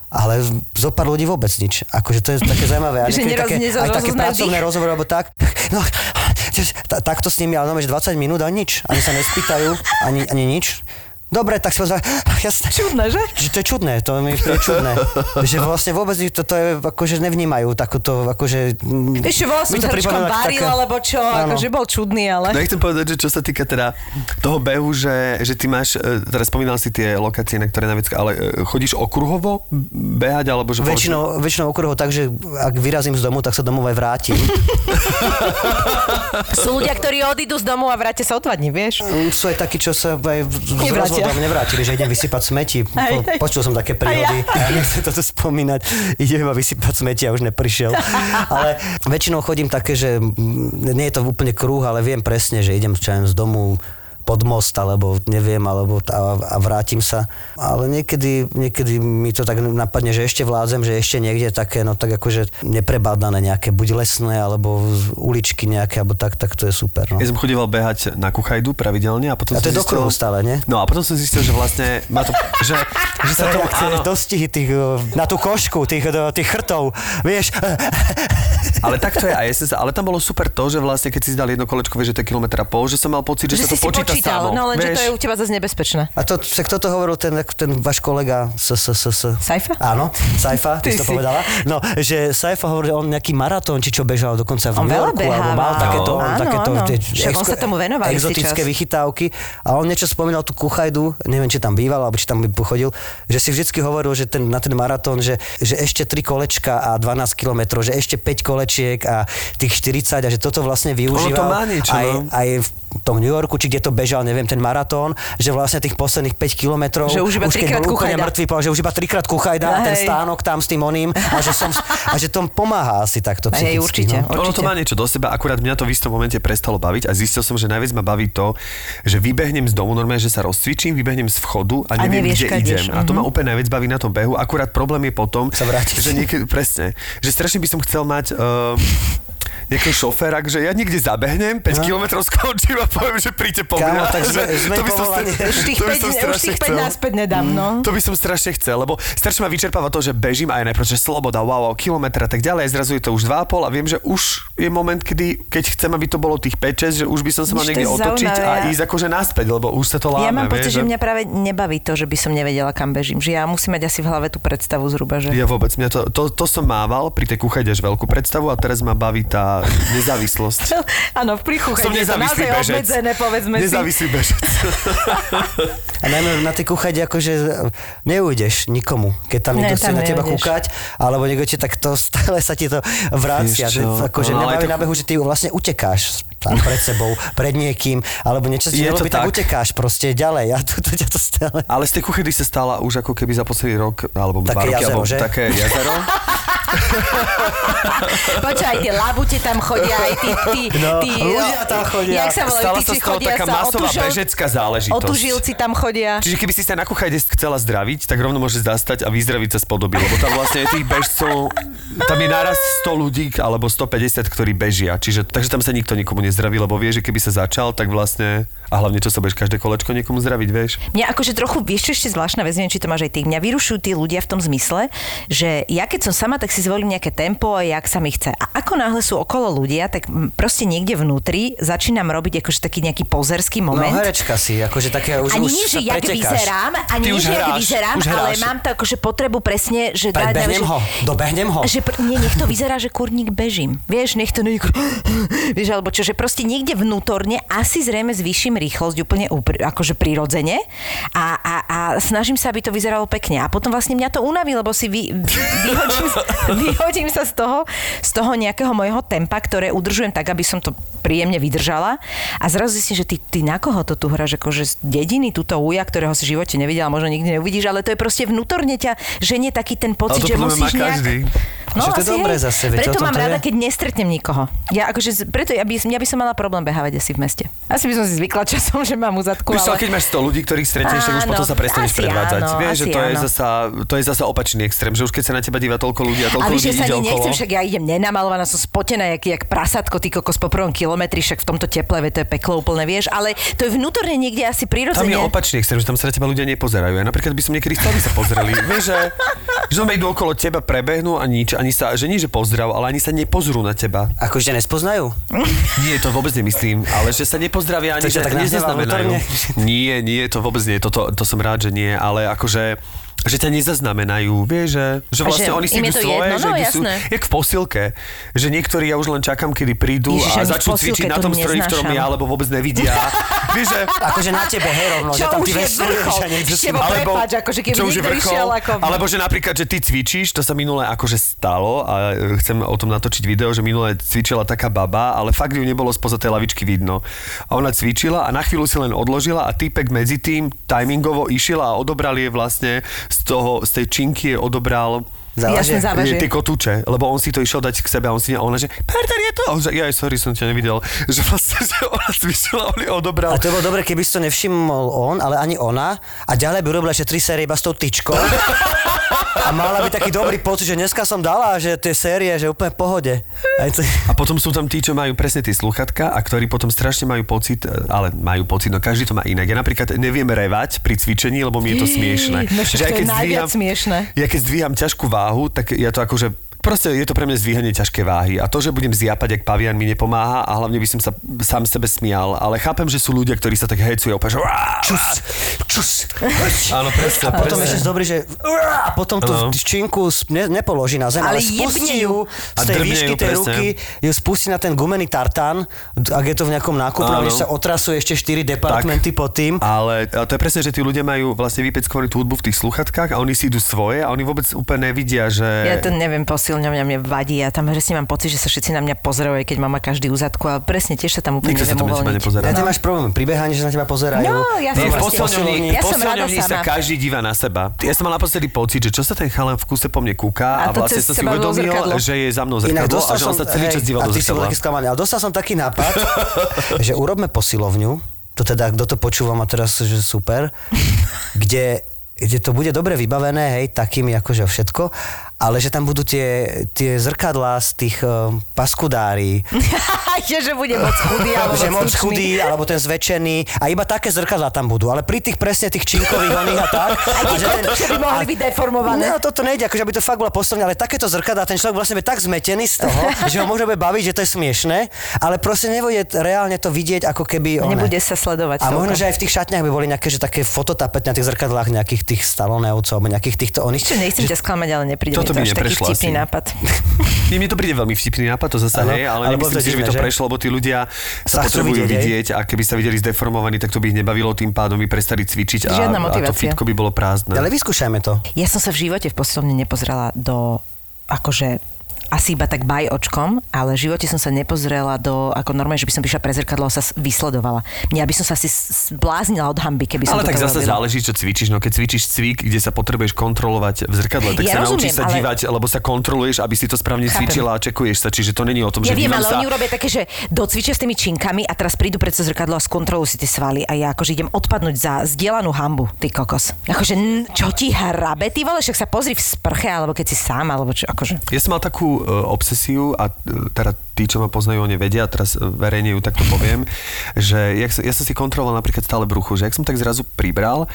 [SPEAKER 4] Ale zo pár ľudí vôbec nič. Akože to je také zaujímavé. A
[SPEAKER 3] Že neroz-
[SPEAKER 4] také,
[SPEAKER 3] nezo-
[SPEAKER 4] aj také pracovné rozhovory, alebo tak. No, ta- takto s nimi, ale no, že 20 minút a nič. Ani sa nespýtajú, ani, ani nič. Dobre, tak si pozvať. Jasné.
[SPEAKER 3] Čudné, že?
[SPEAKER 4] Že to je čudné, to mi je čudné. že vlastne vôbec to, to je, akože nevnímajú takúto, akože... mm,
[SPEAKER 3] Ešte volal som varil,
[SPEAKER 4] také-
[SPEAKER 3] alebo čo, akože bol čudný, ale...
[SPEAKER 2] No ja chcem povedať, že čo sa týka teda toho behu, že, že ty máš, e, teraz spomínal si tie lokácie, na ktoré najviac, ale e, chodíš okruhovo behať, alebo že...
[SPEAKER 4] Väčšinou, väčšinou okruhov tak, že ak vyrazím z domu, tak sa domov aj vrátim.
[SPEAKER 3] Sú ľudia, ktorí odídu z domu a vráte sa o dva dní, vieš?
[SPEAKER 4] Mm, Sú aj takí, čo sa aj
[SPEAKER 3] Nevrátia.
[SPEAKER 4] Rozvodom nevrátili, že idem vysypať smeti. Po, počul som také príhody, ja nechcem toto spomínať. Idem iba vysypať smeti a už neprišiel. Ale väčšinou chodím také, že nie je to úplne kruh, ale viem presne, že idem čo z domu pod most, alebo neviem, alebo a, a vrátim sa. Ale niekedy, niekedy mi to tak napadne, že ešte vládzem, že ešte niekde také, no tak akože neprebádané nejaké, buď lesné, alebo uličky nejaké, alebo tak, tak to je super. No.
[SPEAKER 2] Ja som chodieval behať na Kuchajdu pravidelne a potom
[SPEAKER 4] A to
[SPEAKER 2] som
[SPEAKER 4] je do kruhu stále, nie?
[SPEAKER 2] No a potom som zistil, že vlastne má to, že, že sa to... áno,
[SPEAKER 4] dostihy tých, na tú košku, tých, tých chrtov, vieš.
[SPEAKER 2] ale tak to je, a ja som sa, ale tam bolo super to, že vlastne keď si dal jedno kolečko, vieš, že to je kilometra pol, že som mal pocit, že,
[SPEAKER 3] Že
[SPEAKER 2] sa to počíta
[SPEAKER 3] čítal,
[SPEAKER 2] samo,
[SPEAKER 3] no len, že to je u teba zase nebezpečné.
[SPEAKER 4] A to, však toto hovoril ten, ten váš kolega s, s, s, s.
[SPEAKER 3] Saifa?
[SPEAKER 4] Áno, Saifa, ty,
[SPEAKER 3] Ty
[SPEAKER 4] si to povedala. No, že Saifa hovoril, že on nejaký maratón, či čo bežal dokonca v
[SPEAKER 3] On
[SPEAKER 4] New Yorku, alebo mal takéto,
[SPEAKER 3] Áno,
[SPEAKER 4] takéto
[SPEAKER 3] áno.
[SPEAKER 4] tie
[SPEAKER 3] Však on sa tomu venoval
[SPEAKER 4] exotické vychytávky. A on niečo spomínal tú Kuchajdu, neviem, či tam býval, alebo či tam pochodil, že si vždycky hovoril, že ten, na ten maratón, že, že ešte 3 kolečka a 12 kilometrov, že ešte 5 kolečiek a tých 40 a že toto vlastne využíval
[SPEAKER 2] to má niečo,
[SPEAKER 4] aj,
[SPEAKER 2] no.
[SPEAKER 4] aj v tom New Yorku, či kde to bežal, neviem, ten maratón, že vlastne tých posledných 5 kilometrov,
[SPEAKER 3] Že už iba
[SPEAKER 4] keď
[SPEAKER 3] trikrát
[SPEAKER 4] bol úplne mŕtvý, že už iba trikrát kuchajda a ten
[SPEAKER 3] Hej.
[SPEAKER 4] stánok tam s tým oným a že, som, a že to pomáha asi takto
[SPEAKER 3] Hej,
[SPEAKER 4] psychicky.
[SPEAKER 3] určite.
[SPEAKER 4] No.
[SPEAKER 2] Ono to má niečo do seba, akurát mňa to v istom momente prestalo baviť a zistil som, že najviac ma baví to, že vybehnem z domu, normálne, že sa rozcvičím, vybehnem z vchodu a
[SPEAKER 3] A
[SPEAKER 2] neviem,
[SPEAKER 3] nevieš,
[SPEAKER 2] kde idem.
[SPEAKER 3] ideš.
[SPEAKER 2] A to ma
[SPEAKER 3] Mhm.
[SPEAKER 2] úplne najviac baví na tom behu, akurát problém je potom,
[SPEAKER 4] Sa
[SPEAKER 2] že niekedy, presne, že strašne by som chcel mať uh, nejakého šoféra, že ja niekde zabehnem, 5
[SPEAKER 4] No.
[SPEAKER 2] km skončím a poviem, že príďte po
[SPEAKER 4] Kámo,
[SPEAKER 2] mňa.
[SPEAKER 4] tak sme- zmeň
[SPEAKER 2] to by som
[SPEAKER 3] Už tých
[SPEAKER 2] to by
[SPEAKER 3] 5,
[SPEAKER 2] som
[SPEAKER 3] už tých 5
[SPEAKER 2] chcel.
[SPEAKER 3] náspäť nedám, no.
[SPEAKER 2] To by som strašne chcel, lebo strašne ma vyčerpáva to, že bežím aj najprv, že sloboda, wow, wow, kilometra a tak ďalej, zrazu je to už 2,5 a viem, že už je moment, kedy, keď chcem, aby to bolo tých 5-6, že už by som sa mal niekde otočiť
[SPEAKER 3] zaujímavé,
[SPEAKER 2] a ísť akože naspäť, lebo už sa to láme.
[SPEAKER 3] Ja mám pocit, že mňa práve nebaví to, že by som nevedela, kam bežím. Že ja musím mať asi v hlave tú predstavu zhruba, že...
[SPEAKER 2] Ja vôbec, mňa to, to, to som mával pri tej kuchajde až veľkú predstavu a teraz ma baví tá nezávislosť.
[SPEAKER 3] Áno, v príchu
[SPEAKER 2] som
[SPEAKER 3] je to
[SPEAKER 2] nezávislý
[SPEAKER 3] naozaj
[SPEAKER 2] bežec.
[SPEAKER 3] obmedzené, povedzme si.
[SPEAKER 2] Nezávislý bežec.
[SPEAKER 4] A najmä na tej kuchajde akože neujdeš nikomu, keď tam
[SPEAKER 3] Ne,
[SPEAKER 4] niekto chce
[SPEAKER 3] tam
[SPEAKER 4] na teba
[SPEAKER 3] neujdeš.
[SPEAKER 4] kúkať, alebo niekto ti tak to stále sa ti to vracia. Akože
[SPEAKER 2] No,
[SPEAKER 4] mňa
[SPEAKER 2] ale
[SPEAKER 4] baví
[SPEAKER 2] to-
[SPEAKER 4] na behu, že ty vlastne utekáš tam pred sebou, pred niekým, alebo niečo ti
[SPEAKER 2] to
[SPEAKER 4] nerobí, tak
[SPEAKER 2] tak.
[SPEAKER 4] utekáš proste ďalej a tu, tu ťa to stále...
[SPEAKER 2] Ale z tej kuchedy sa stala už ako keby za posledný rok, alebo
[SPEAKER 4] Také
[SPEAKER 2] dva roky,
[SPEAKER 4] jazero,
[SPEAKER 2] alebo
[SPEAKER 4] že?
[SPEAKER 2] také jazero.
[SPEAKER 3] Počkaj, tie labute tam chodia, aj tí... tí,
[SPEAKER 4] No,
[SPEAKER 3] tí
[SPEAKER 4] ľudia tam chodia.
[SPEAKER 3] Jak sa volajú,
[SPEAKER 2] Stala
[SPEAKER 3] tí,
[SPEAKER 2] sa z toho taká
[SPEAKER 3] sa
[SPEAKER 2] masová
[SPEAKER 3] otužil-
[SPEAKER 2] bežecká záležitosť.
[SPEAKER 3] Otužilci tam chodia.
[SPEAKER 2] Čiže keby si sa na kuchajde chcela zdraviť, tak rovno môžeš zastať a vyzdraviť sa spodoby, lebo tam vlastne je tých bežcov, tam je naraz 100 ľudí alebo 150, ktorí bežia. Čiže, takže tam sa nikto nikomu nezdraví, lebo vie, že keby sa začal, tak vlastne, a hlavne čo sa budeš každé kolečko niekomu zdraviť, vieš?
[SPEAKER 3] Mňa akože trochu, vieš ešte zvláštna vec, neviem, či to máš aj ty, mňa vyrušujú tí ľudia v tom zmysle, že ja keď som sama, tak si zvolím nejaké tempo a jak sa mi chce. A ako náhle sú okolo ľudia, tak proste niekde vnútri začínam robiť akože taký nejaký pozerský
[SPEAKER 4] No
[SPEAKER 3] moment.
[SPEAKER 4] herečka si, akože také už,
[SPEAKER 3] ani
[SPEAKER 4] už
[SPEAKER 3] nie, že jak
[SPEAKER 4] pretekáš.
[SPEAKER 3] vyzerám, ani nie, že jak vyzerám,
[SPEAKER 2] už
[SPEAKER 3] ale mám to akože potrebu presne, že... dá-
[SPEAKER 4] Predbehnem
[SPEAKER 3] že-
[SPEAKER 4] ho, dobehnem ho.
[SPEAKER 3] Že pr- nie, nech to vyzerá, že kurník bežím. Vieš, nech to nie Vieš, alebo čo, že proste niekde vnútorne asi zrejme zvýšim rýchlosť úplne upr- akože prirodzene a, a, a snažím sa, aby to vyzeralo pekne. A potom vlastne mňa to unaví, lebo si vy, vyhodím, vyhodím sa z toho, z toho nejakého mojho tempa, ktoré udržujem tak, aby som to príjemne vydržala. A zrazu zistím, že ty, ty na koho to tu hráš, akože z dediny, túto uja, ktorého si v živote nevidela, možno nikdy neuvidíš, ale to je proste vnútorne ťa ženie taký ten pocit,
[SPEAKER 2] Ale to
[SPEAKER 3] že musíš nejak...
[SPEAKER 2] každý.
[SPEAKER 4] Že to je dobré
[SPEAKER 3] hej.
[SPEAKER 4] zase,
[SPEAKER 3] Preto mám rada,
[SPEAKER 4] je.
[SPEAKER 3] keď nestretnem nikoho. Ja akože, preto ja by, ja by som mala problém behávať asi v meste. Asi by som si zvykla časom, že mám uzadku,
[SPEAKER 2] Vieš, ale... keď máš 100 ľudí, ktorých stretneš, tak už potom sa prestaneš predvádzať.
[SPEAKER 3] áno,
[SPEAKER 2] Vieš, že to je, zasa, to je zasa opačný extrém, že už keď sa na teba díva toľko ľudí a toľko
[SPEAKER 3] A
[SPEAKER 2] ľudí
[SPEAKER 3] víš, že sa
[SPEAKER 2] ide
[SPEAKER 3] nechcem, však ja idem nenamalovaná, som spotená, jak, jak prasatko, ty kokos po prvom kilometri, však v tomto teple, to je peklo úplne, vieš, ale to je vnútorne niekde asi
[SPEAKER 2] Tam
[SPEAKER 3] prirodzene.
[SPEAKER 2] je opačný extrém, že tam sa na teba ľudia nepozerajú. Ja napríklad by som niekedy chcel, aby sa pozreli. Vieš, že, že idú okolo teba, prebehnú a nič, ani sa, že nie, že pozdrav, ale ani sa nepozrú na teba.
[SPEAKER 4] Akože nespoznajú?
[SPEAKER 2] Nie, to vôbec nemyslím, ale že sa nepozdravia ani že
[SPEAKER 4] tak
[SPEAKER 2] nezaznamenajú. Nie, nie, to vôbec nie, to, to, to som rád, že nie, ale akože že ťa nezaznamenajú, vieš, že, že vlastne
[SPEAKER 3] že
[SPEAKER 2] oni si idú
[SPEAKER 3] to
[SPEAKER 2] svoje,
[SPEAKER 3] jedno,
[SPEAKER 2] že
[SPEAKER 3] no,
[SPEAKER 2] idú sú, jak v posilke, že niektorí ja už len čakám, kedy prídu
[SPEAKER 3] Ježiš,
[SPEAKER 2] a začnú cvičiť na
[SPEAKER 3] to
[SPEAKER 2] tom stroji, v ktorom ja, alebo vôbec nevidia. vieš, že
[SPEAKER 4] Akože na tebe, hej, rovno, že tam ty
[SPEAKER 3] je
[SPEAKER 4] vesluješ a niekto si...
[SPEAKER 3] Števo, prepáč, akože keby
[SPEAKER 2] čo už je vrchol,
[SPEAKER 3] išiel ako-
[SPEAKER 2] Alebo že napríklad, že ty cvičíš, to sa minule akože stalo a e, chcem o tom natočiť video, že minule cvičila taká baba, ale fakt ju nebolo spoza tej lavičky vidno. A ona cvičila a na chvíľu si len odložila a týpek medzi tým timingovo išiel a odobral je vlastne z toho, z tej činky je odobral
[SPEAKER 3] Jasne, závažie.
[SPEAKER 2] tie kotúče, lebo on si to išiel dať k sebe a on si a ona, že Perter je to, a on, že ja sorry, som ťa nevidel, že vlastne, že ona cvičila, on odobral.
[SPEAKER 4] A to bolo dobre, keby si to nevšimol on, ale ani ona. A ďalej by robila ešte tri série iba s tou tyčkou. A mala by taký dobrý pocit, že dneska som dala, že tie série, že úplne v pohode.
[SPEAKER 2] A potom sú tam tí, čo majú presne tie sluchatka a ktorí potom strašne majú pocit, e, ale majú pocit, no každý to má inak. Ja napríklad neviem revať pri cvičení, lebo mi je to smiešne.
[SPEAKER 3] No však to je najviac smiešne.
[SPEAKER 2] Ja keď zdvíham ťažkú váhu, tak ja to akože Proste je to pre mňa zdvíhanie ťažké váhy a to, že budem zjapať, jak pavian mi nepomáha a hlavne by som sa sám sebe smial, ale chápem, že sú ľudia, ktorí sa tak hecujú úplne, že
[SPEAKER 4] Čus, čus.
[SPEAKER 2] Áno, presne,
[SPEAKER 4] A potom ešte dobrý, že a potom tú činku ne, nepoloží na zem, ale,
[SPEAKER 3] Ale
[SPEAKER 4] spustí ju z
[SPEAKER 2] A
[SPEAKER 4] tej výšky tej ruky, ju spustí na ten gumený tartán, ak je to v nejakom
[SPEAKER 2] Áno.
[SPEAKER 4] kde sa otrasuje ešte 4 departmenty pod tým.
[SPEAKER 2] Ale a to je presne, že tí ľudia majú vlastne vypeckovanú tú hudbu v tých sluchatkách a oni si idú svoje a oni vôbec úplne nevidia, že...
[SPEAKER 3] Ja to neviem, posilňovňa mne vadí. Ja tam presne mám pocit, že sa všetci na mňa pozerajú, aj keď mám každý úzadku, ale presne tiež sa tam úplne
[SPEAKER 2] Nikto sa
[SPEAKER 3] neviem
[SPEAKER 2] teba
[SPEAKER 3] uvoľniť.
[SPEAKER 2] nepozerá.
[SPEAKER 4] A ty máš problém pri behaní, že sa na teba pozerajú.
[SPEAKER 3] No, ja som
[SPEAKER 2] Nie, v posilňovni,
[SPEAKER 3] Ja
[SPEAKER 2] posilňovni sa každý díva na seba. Ja som mal naposledy pocit, že čo sa ten chalan v kuse po mne kúka a,
[SPEAKER 3] A to
[SPEAKER 2] vlastne som si uvedomil, že je za mnou zrkadlo a že on sa celý čas díval
[SPEAKER 4] a
[SPEAKER 2] do zrkadla.
[SPEAKER 4] ale dostal som taký nápad, že urobme posilovňu, to teda, kto to počúva, má teraz, že super, kde kde to bude dobre vybavené, hej, takými akože všetko, ale že tam budú tie, tie zrkadlá z tých uh, paskudári,
[SPEAKER 3] že, že bude moc chudý, alebo
[SPEAKER 4] že moc chudý, alebo ten zväčšený a iba také zrkadlá tam budú, ale pri tých presne tých činkových oných a tak. A
[SPEAKER 3] tie kontuše by mohli byť deformované.
[SPEAKER 4] No, toto nejde, akože aby to fakt bola posledná, ale takéto zrkadlá, ten človek vlastne bude tak zmetený z toho, že ho môže baviť, že to je smiešné, ale proste nebude reálne to vidieť, ako keby... one.
[SPEAKER 3] Nebude sa sledovať.
[SPEAKER 4] A
[SPEAKER 3] toľko.
[SPEAKER 4] možno, že aj v tých šatniach by boli nejaké, že také fototapety na tých zrkadlách nejakých tých staloneovcov, nejakých týchto oných.
[SPEAKER 3] Ešte nechcem ťa sklamať, ale nepríde
[SPEAKER 2] Toto
[SPEAKER 3] mi to
[SPEAKER 2] by
[SPEAKER 3] až taký
[SPEAKER 2] neprešlo
[SPEAKER 3] vtipný
[SPEAKER 2] asi.
[SPEAKER 3] nápad.
[SPEAKER 2] Nie, mne to príde veľmi vtipný nápad, to zase hej, ale,
[SPEAKER 4] ale
[SPEAKER 2] nemyslím
[SPEAKER 4] to
[SPEAKER 2] si, že by to
[SPEAKER 4] že?
[SPEAKER 2] prešlo, lebo tí ľudia
[SPEAKER 4] Sa
[SPEAKER 2] sa potrebujú
[SPEAKER 4] vidieť,
[SPEAKER 2] vidieť a keby sa videli zdeformovaní, tak to by ich nebavilo, tým pádom by prestali cvičiť a,
[SPEAKER 3] Žiadna
[SPEAKER 2] a to fitko by bolo prázdne.
[SPEAKER 4] Ale vyskúšajme to.
[SPEAKER 3] Ja som sa v živote v posilovni nepozrela do akože asi iba tak baj očkom, ale v živote som sa nepozrela do, ako normálne, že by som prišla pre zrkadlo a sa vysledovala. Ja by som sa asi zbláznila od hamby, keby som
[SPEAKER 2] ale tak zase
[SPEAKER 3] robila.
[SPEAKER 2] záleží, čo cvičíš. No keď cvičíš cvik, kde sa potrebuješ kontrolovať v zrkadle, tak
[SPEAKER 3] Ja
[SPEAKER 2] sa naučíš
[SPEAKER 3] rozumiem,
[SPEAKER 2] sa
[SPEAKER 3] ale-
[SPEAKER 2] dívať, lebo sa kontroluješ, aby si to správne
[SPEAKER 3] Chápem.
[SPEAKER 2] cvičila a čekuješ sa. Čiže to není o tom, že
[SPEAKER 3] Ja viem,
[SPEAKER 2] dívam
[SPEAKER 3] ale
[SPEAKER 2] sa...
[SPEAKER 3] oni urobia také, že docvičia s tými činkami a teraz prídu pred zrkadlo a skontrolujú si tie svaly a ja akože idem odpadnúť za zdieľanú hambu, ty kokos. Akože, čo ti hrabe, ty vole, však sa pozri v sprche, alebo keď si sám, alebo čo, akože.
[SPEAKER 2] Ja som mal takú obsesiu a uh, teda tí, čo ma poznajú, oni vedia, teraz verejne ju takto poviem, že jak, ja som si kontroloval napríklad stále bruchu, že ak som tak zrazu pribral,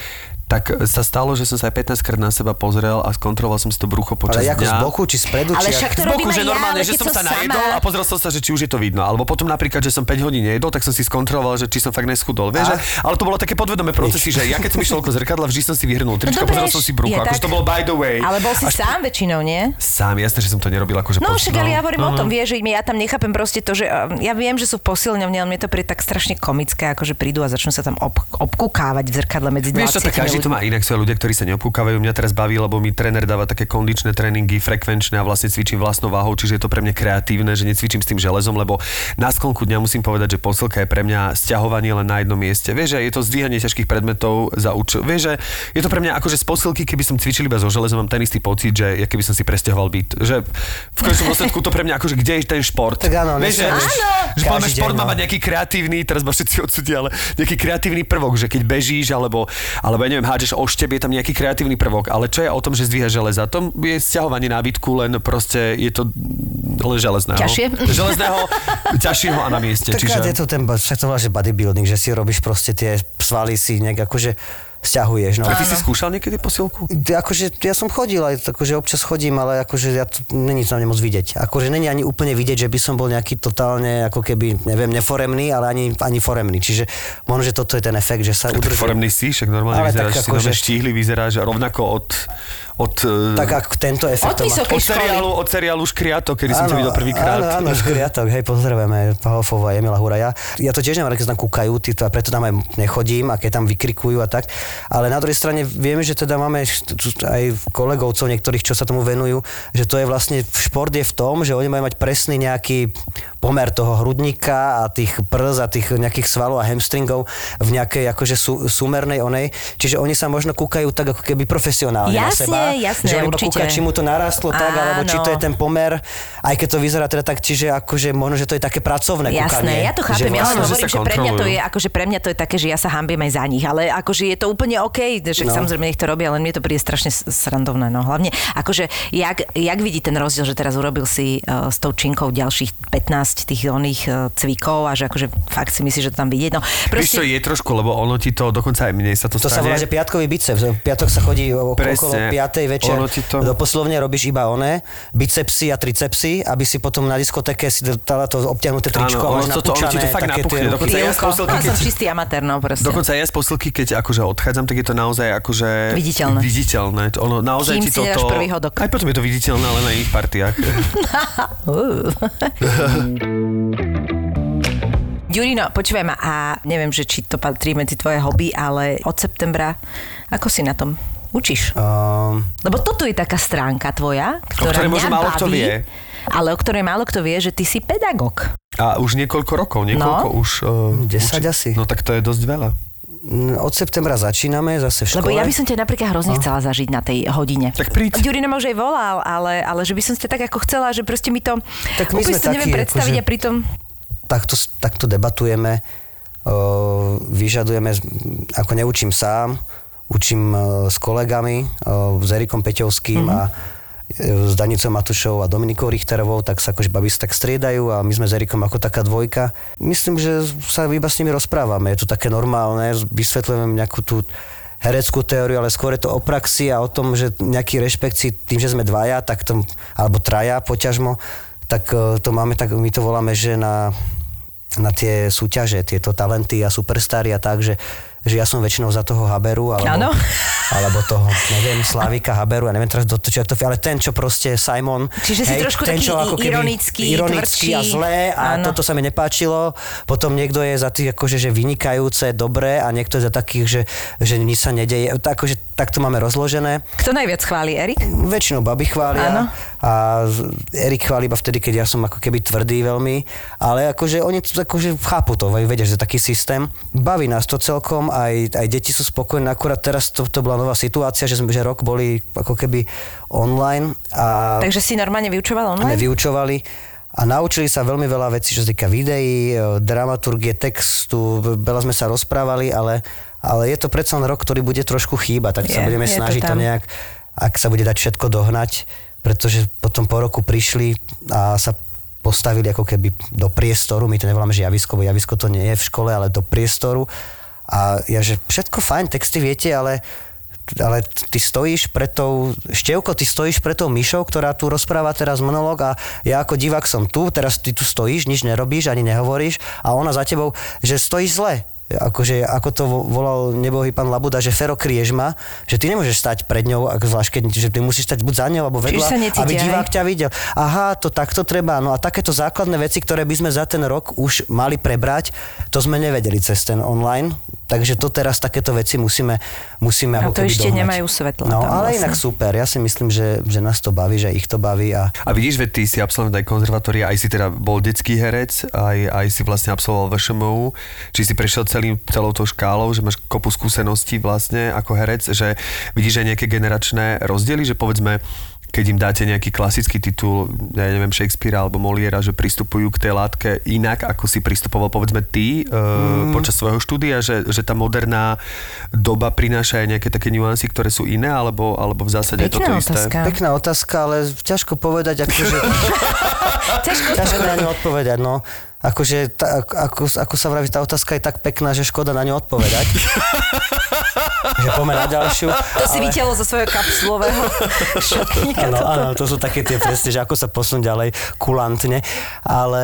[SPEAKER 2] tak sa stalo, že som sa aj 15 krát na seba pozrel a skontroloval som si to brucho počas
[SPEAKER 4] Ale ako z
[SPEAKER 2] dňa.
[SPEAKER 4] boku, či spredu,
[SPEAKER 3] Ale
[SPEAKER 4] či...
[SPEAKER 3] však to
[SPEAKER 2] z boku, že
[SPEAKER 3] ja,
[SPEAKER 2] normálne,
[SPEAKER 3] ale
[SPEAKER 2] že som sa
[SPEAKER 3] sama.
[SPEAKER 2] najedol a pozrel som sa, že či už je to vidno. Alebo potom napríklad, že som 5 hodín nejedol, tak som si skontroloval, že či som fakt neschudol. Vieš, že, ale to bolo také podvedomé procesy, že ja keď som išiel okolo zrkadla, vždy som si vyhrnul tričko,
[SPEAKER 3] dobre,
[SPEAKER 2] pozrel som si brucho. Akože to bolo by the way.
[SPEAKER 3] Ale bol si
[SPEAKER 2] Až-
[SPEAKER 3] sám väčšinou, nie?
[SPEAKER 2] Sám, jasné, že som to nerobil akože
[SPEAKER 3] No však ale ja hovorím o
[SPEAKER 2] no,
[SPEAKER 3] tom,
[SPEAKER 2] no.
[SPEAKER 3] vieš, že ja tam nechápem proste to, že um, ja viem, že sú posilňovne, ale mne to príde tak strašne komické, ako že prídu a začnú sa tam ob, obkúkávať v zrkadle medzi 20
[SPEAKER 2] Vieš čo, tak každý to má inak, sú ľudia, ktorí sa neopúkavajú. Mňa teraz baví, lebo mi tréner dáva také kondičné tréningy, frekvenčné a vlastne cvičím vlastnou váhou, čiže je to pre mňa kreatívne, že necvičím s tým železom, lebo na sklonku dňa musím povedať, že posilka je pre mňa sťahovanie len na jednom mieste. Vieš, že je to zdvíhanie ťažkých predmetov za účel. Vieš, že je to pre mňa akože z posilky, keby som cvičil iba so železom, mám ten istý pocit, že ja keby som si presťahoval byt. Že v konečnom dôsledku to pre mňa akože kde je ten šport.
[SPEAKER 4] Tak áno,
[SPEAKER 2] vieš, že,
[SPEAKER 4] nesmieš.
[SPEAKER 2] že, máme šport má
[SPEAKER 4] no.
[SPEAKER 2] mať nejaký kreatívny, teraz ma všetci odsudia, ale nejaký kreatívny prvok, že keď bežíš alebo, alebo ja neviem, hádžeš o šteb, je tam nejaký kreatívny prvok. Ale čo je o tom, že zdvíha železa? To je sťahovanie nábytku, len proste je to len železného.
[SPEAKER 3] Ťažšie?
[SPEAKER 2] Železného, ťažšieho a na mieste.
[SPEAKER 4] Tak
[SPEAKER 2] čiže...
[SPEAKER 4] je to ten, však to volá, že bodybuilding, že si robíš proste tie svaly si nejak akože sťahuješ. No.
[SPEAKER 2] A ty si skúšal niekedy posilku?
[SPEAKER 4] Akože ja som chodil, aj akože občas chodím, ale akože ja to, není to na mne moc vidieť. Akože není ani úplne vidieť, že by som bol nejaký totálne, ako keby, neviem, neforemný, ale ani, ani foremný. Čiže možno, že toto je ten efekt, že sa udrží.
[SPEAKER 2] foremný si, však normálne
[SPEAKER 4] Ale
[SPEAKER 2] vyzeráš,
[SPEAKER 4] tak
[SPEAKER 2] si
[SPEAKER 4] akože-
[SPEAKER 2] štíhly vyzeráš rovnako od, od, eh,
[SPEAKER 4] Tak ako tento efekt.
[SPEAKER 3] Od
[SPEAKER 2] od seriálu, od seriálu Škriato, kedy som to videl prvýkrát.
[SPEAKER 4] Áno, áno, škriatok, hej, pozdravujeme Pahofova a Emila Huraja. Ja to tiež neviem, keď tam kúkajú, tí to, a preto tam aj nechodím, a keď tam vykrikujú a tak. Ale na druhej strane vieme, že teda máme aj kolegovcov niektorých, čo sa tomu venujú, že to je vlastne, šport je v tom, že oni majú mať presný nejaký pomer toho hrudníka a tých prs a tých nejakých svalov a hamstringov v nejakej akože sú, súmernej onej. Čiže oni sa možno kúkajú tak ako keby profesionálne na
[SPEAKER 3] Jasne,
[SPEAKER 4] seba
[SPEAKER 3] jasné,
[SPEAKER 4] že budú
[SPEAKER 3] určite.
[SPEAKER 4] či mu to narastlo Áno. tak, alebo či to je ten pomer, aj keď to vyzerá teda tak, čiže akože možno, že to je také pracovné jasné, kúkanie.
[SPEAKER 3] Jasné, ja to chápem,
[SPEAKER 4] že
[SPEAKER 3] ja
[SPEAKER 2] vlastne
[SPEAKER 3] hovorím, že pre mňa to je, akože pre mňa to je také, že ja sa hambiem aj za nich, ale akože je to úplne OK, že
[SPEAKER 4] no.
[SPEAKER 3] samozrejme nech to robia, len mne to príde strašne srandovné, no hlavne akože jak, jak vidí ten rozdiel, že teraz urobil si uh, s tou činkou ďalších 15 tých oných uh, cvikov a že akože fakt si myslíš, že to tam vidieť. No,
[SPEAKER 5] proste... To je trošku, lebo ono ti to dokonca aj mne sa to,
[SPEAKER 4] to
[SPEAKER 5] stane.
[SPEAKER 4] Sa volá, že piatkový biceps. Piatok sa chodí okolo,
[SPEAKER 5] okolo
[SPEAKER 4] 5
[SPEAKER 5] 10. večer to...
[SPEAKER 4] poslovne robíš iba one, bicepsy a tricepsy, aby si potom na diskoteke si dala to obťahnuté tričko
[SPEAKER 5] Áno,
[SPEAKER 4] a máš
[SPEAKER 5] to, ono ti to fakt napuchne. Dokonca ja, posilky,
[SPEAKER 3] keď, som čistý amatér, no proste.
[SPEAKER 5] Dokonca ja z posilky, keď akože odchádzam, tak je to naozaj akože...
[SPEAKER 3] Viditeľné.
[SPEAKER 5] Viditeľné. Ono, naozaj
[SPEAKER 3] Kým
[SPEAKER 5] ti
[SPEAKER 3] si
[SPEAKER 5] toto...
[SPEAKER 3] prvý hodok.
[SPEAKER 5] Aj potom je to viditeľné, ale na iných partiách.
[SPEAKER 3] Jurino, počúvaj ma a neviem, že či to patrí medzi tvoje hobby, ale od septembra, ako si na tom? Učíš?
[SPEAKER 4] Um,
[SPEAKER 3] Lebo toto je taká stránka tvoja, ktorá
[SPEAKER 5] ktorej
[SPEAKER 3] mňa
[SPEAKER 5] málo
[SPEAKER 3] baví,
[SPEAKER 5] kto vie.
[SPEAKER 3] ale o ktorej málo kto vie, že ty si pedagóg.
[SPEAKER 5] A už niekoľko rokov, niekoľko
[SPEAKER 3] No.
[SPEAKER 5] už... Uh,
[SPEAKER 4] 10 asi.
[SPEAKER 5] No tak to je dosť veľa.
[SPEAKER 4] mm, od septembra začíname zase v škole.
[SPEAKER 3] Lebo ja by som ťa napríklad hrozne chcela zažiť na tej hodine.
[SPEAKER 5] Tak príď.
[SPEAKER 3] Ďurino ma už aj volal, ale, ale že by som ťa tak ako chcela, že proste mi to...
[SPEAKER 4] Tak my sme
[SPEAKER 3] to neviem
[SPEAKER 4] takí,
[SPEAKER 3] predstaviť
[SPEAKER 4] akože-
[SPEAKER 3] a pritom...
[SPEAKER 4] takto, takto debatujeme, o, vyžadujeme, ako neučím sám, učím o, s kolegami, o, s Erikom Peťovským mm-hmm. a e, s Danicou Matušou a Dominikou Richterovou, tak sa akože babi tak striedajú a my sme s Erikom ako taká dvojka. Myslím, že sa iba s nimi rozprávame, je to také normálne, vysvetľujeme nejakú tú hereckú teóriu, ale skôr je to o praxi a o tom, že nejaký rešpekt si tým, že sme dvaja, tak to, alebo traja poťažmo, tak e, to máme tak, my to voláme, že na, na tie súťaže, tieto talenty a superstary a tak, že, že ja som väčšinou za toho Haberu, alebo,
[SPEAKER 3] Áno.
[SPEAKER 4] alebo toho, neviem, Slávika Haberu, ja neviem teraz, do, čo, to, ale ten, čo proste Simon,
[SPEAKER 3] Čiže si trošku
[SPEAKER 4] ten,
[SPEAKER 3] taký
[SPEAKER 4] čo ako keby
[SPEAKER 3] ironický,
[SPEAKER 4] ironický a zlé a
[SPEAKER 3] Áno.
[SPEAKER 4] toto sa mi nepáčilo. Potom niekto je za tých akože, že vynikajúce, dobré a niekto je za takých, že, že nič sa nedeje. Akože, tak to máme rozložené.
[SPEAKER 3] Kto najviac chváli, Erik?
[SPEAKER 4] Väčšinou baby chvália
[SPEAKER 3] Áno.
[SPEAKER 4] a Erik chváli iba vtedy, keď ja som ako keby tvrdý veľmi, ale akože oni to akože chápu to, vedia, že to je taký systém. Baví nás to celkom, aj, aj deti sú spokojné, akurát teraz to, to bola nová situácia, že sme že rok boli ako keby online a
[SPEAKER 3] Takže si normálne vyučoval online?
[SPEAKER 4] vyučovali a naučili sa veľmi veľa vecí, čo sa týka videí, e, dramaturgie, textu, veľa sme sa rozprávali, ale, ale je to predsa rok, ktorý bude trošku chýba, tak sa
[SPEAKER 3] Je,
[SPEAKER 4] budeme
[SPEAKER 3] je to
[SPEAKER 4] snažiť to,
[SPEAKER 3] tam.
[SPEAKER 4] nejak, ak sa bude dať všetko dohnať, pretože potom po roku prišli a sa postavili ako keby do priestoru, my to nevoláme, že javisko, bo javisko to nie je v škole, ale do priestoru a ja, že všetko fajn, texty viete, ale ale ty stojíš pred tou, Števko, ty stojíš pred tou myšou, ktorá tu rozpráva teraz monolog a ja ako divák som tu, teraz ty tu stojíš, nič nerobíš, ani nehovoríš a ona za tebou, že stojíš zle. Akože, ako to vo- volal nebohý pán Labuda, že Fero kriežma, že ty nemôžeš stať pred ňou, ak zvlášť keď, že ty musíš stať buď za ňou, alebo vedľa,
[SPEAKER 3] necítia,
[SPEAKER 4] aby divák
[SPEAKER 3] hej?
[SPEAKER 4] ťa videl. Aha, to takto treba. No a takéto základné veci, ktoré by sme za ten rok už mali prebrať, to sme nevedeli cez ten online. Takže to teraz takéto veci musíme, musíme
[SPEAKER 3] A
[SPEAKER 4] ako
[SPEAKER 3] to
[SPEAKER 4] keby
[SPEAKER 3] ešte
[SPEAKER 4] dohnať.
[SPEAKER 3] nemajú svetla
[SPEAKER 4] No, ale
[SPEAKER 3] vlastne.
[SPEAKER 4] inak super. Ja si myslím, že, že nás to baví, že ich to baví. A...
[SPEAKER 5] A vidíš, že ty si absolvent aj konzervatória, aj si teda bol detský herec, aj, aj si vlastne absolvoval VŠMU, či si prešiel celým, celou tou škálou, že máš kopu skúseností vlastne ako herec, že vidíš aj nejaké generačné rozdiely, že povedzme, keď im dáte nejaký klasický titul, ja neviem, Shakespearea alebo Moliera, že pristupujú k tej látke inak, ako si pristupoval povedzme ty mm. počas svojho štúdia, že, že tá moderná doba prináša aj nejaké také nuancy, ktoré sú iné, alebo, alebo v zásade je
[SPEAKER 3] Pekná
[SPEAKER 5] toto isté?
[SPEAKER 3] otázka.
[SPEAKER 4] Pekná otázka, ale ťažko povedať, akože,
[SPEAKER 3] Ťažko
[SPEAKER 4] ťažko na ňu odpovedať. No. Akože, tá, ako, ako sa vraví, tá otázka je tak pekná, že škoda na ňu odpovedať. že poďme na ďalšiu.
[SPEAKER 3] To si vytiahol zo svojho kapsulového šatníka.
[SPEAKER 4] Áno, áno, to sú také tie presne, že ako sa posunúť ďalej kulantne. Ale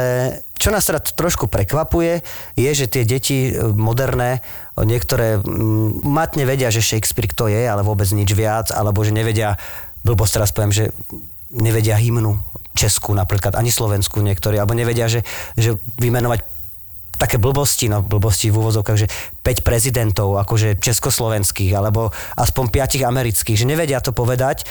[SPEAKER 4] čo nás teda trošku prekvapuje, je, že tie deti e, moderné, niektoré mm, matne vedia, že Shakespeare kto je, ale vôbec nič viac, alebo že nevedia, blbosť teraz poviem, že nevedia hymnu Česku napríklad, ani Slovensku niektorí, alebo nevedia, že, že vymenovať také blbosti, no blbosti v úvozovkách, že 5 prezidentov, akože československých, alebo aspoň 5 amerických, že nevedia to povedať,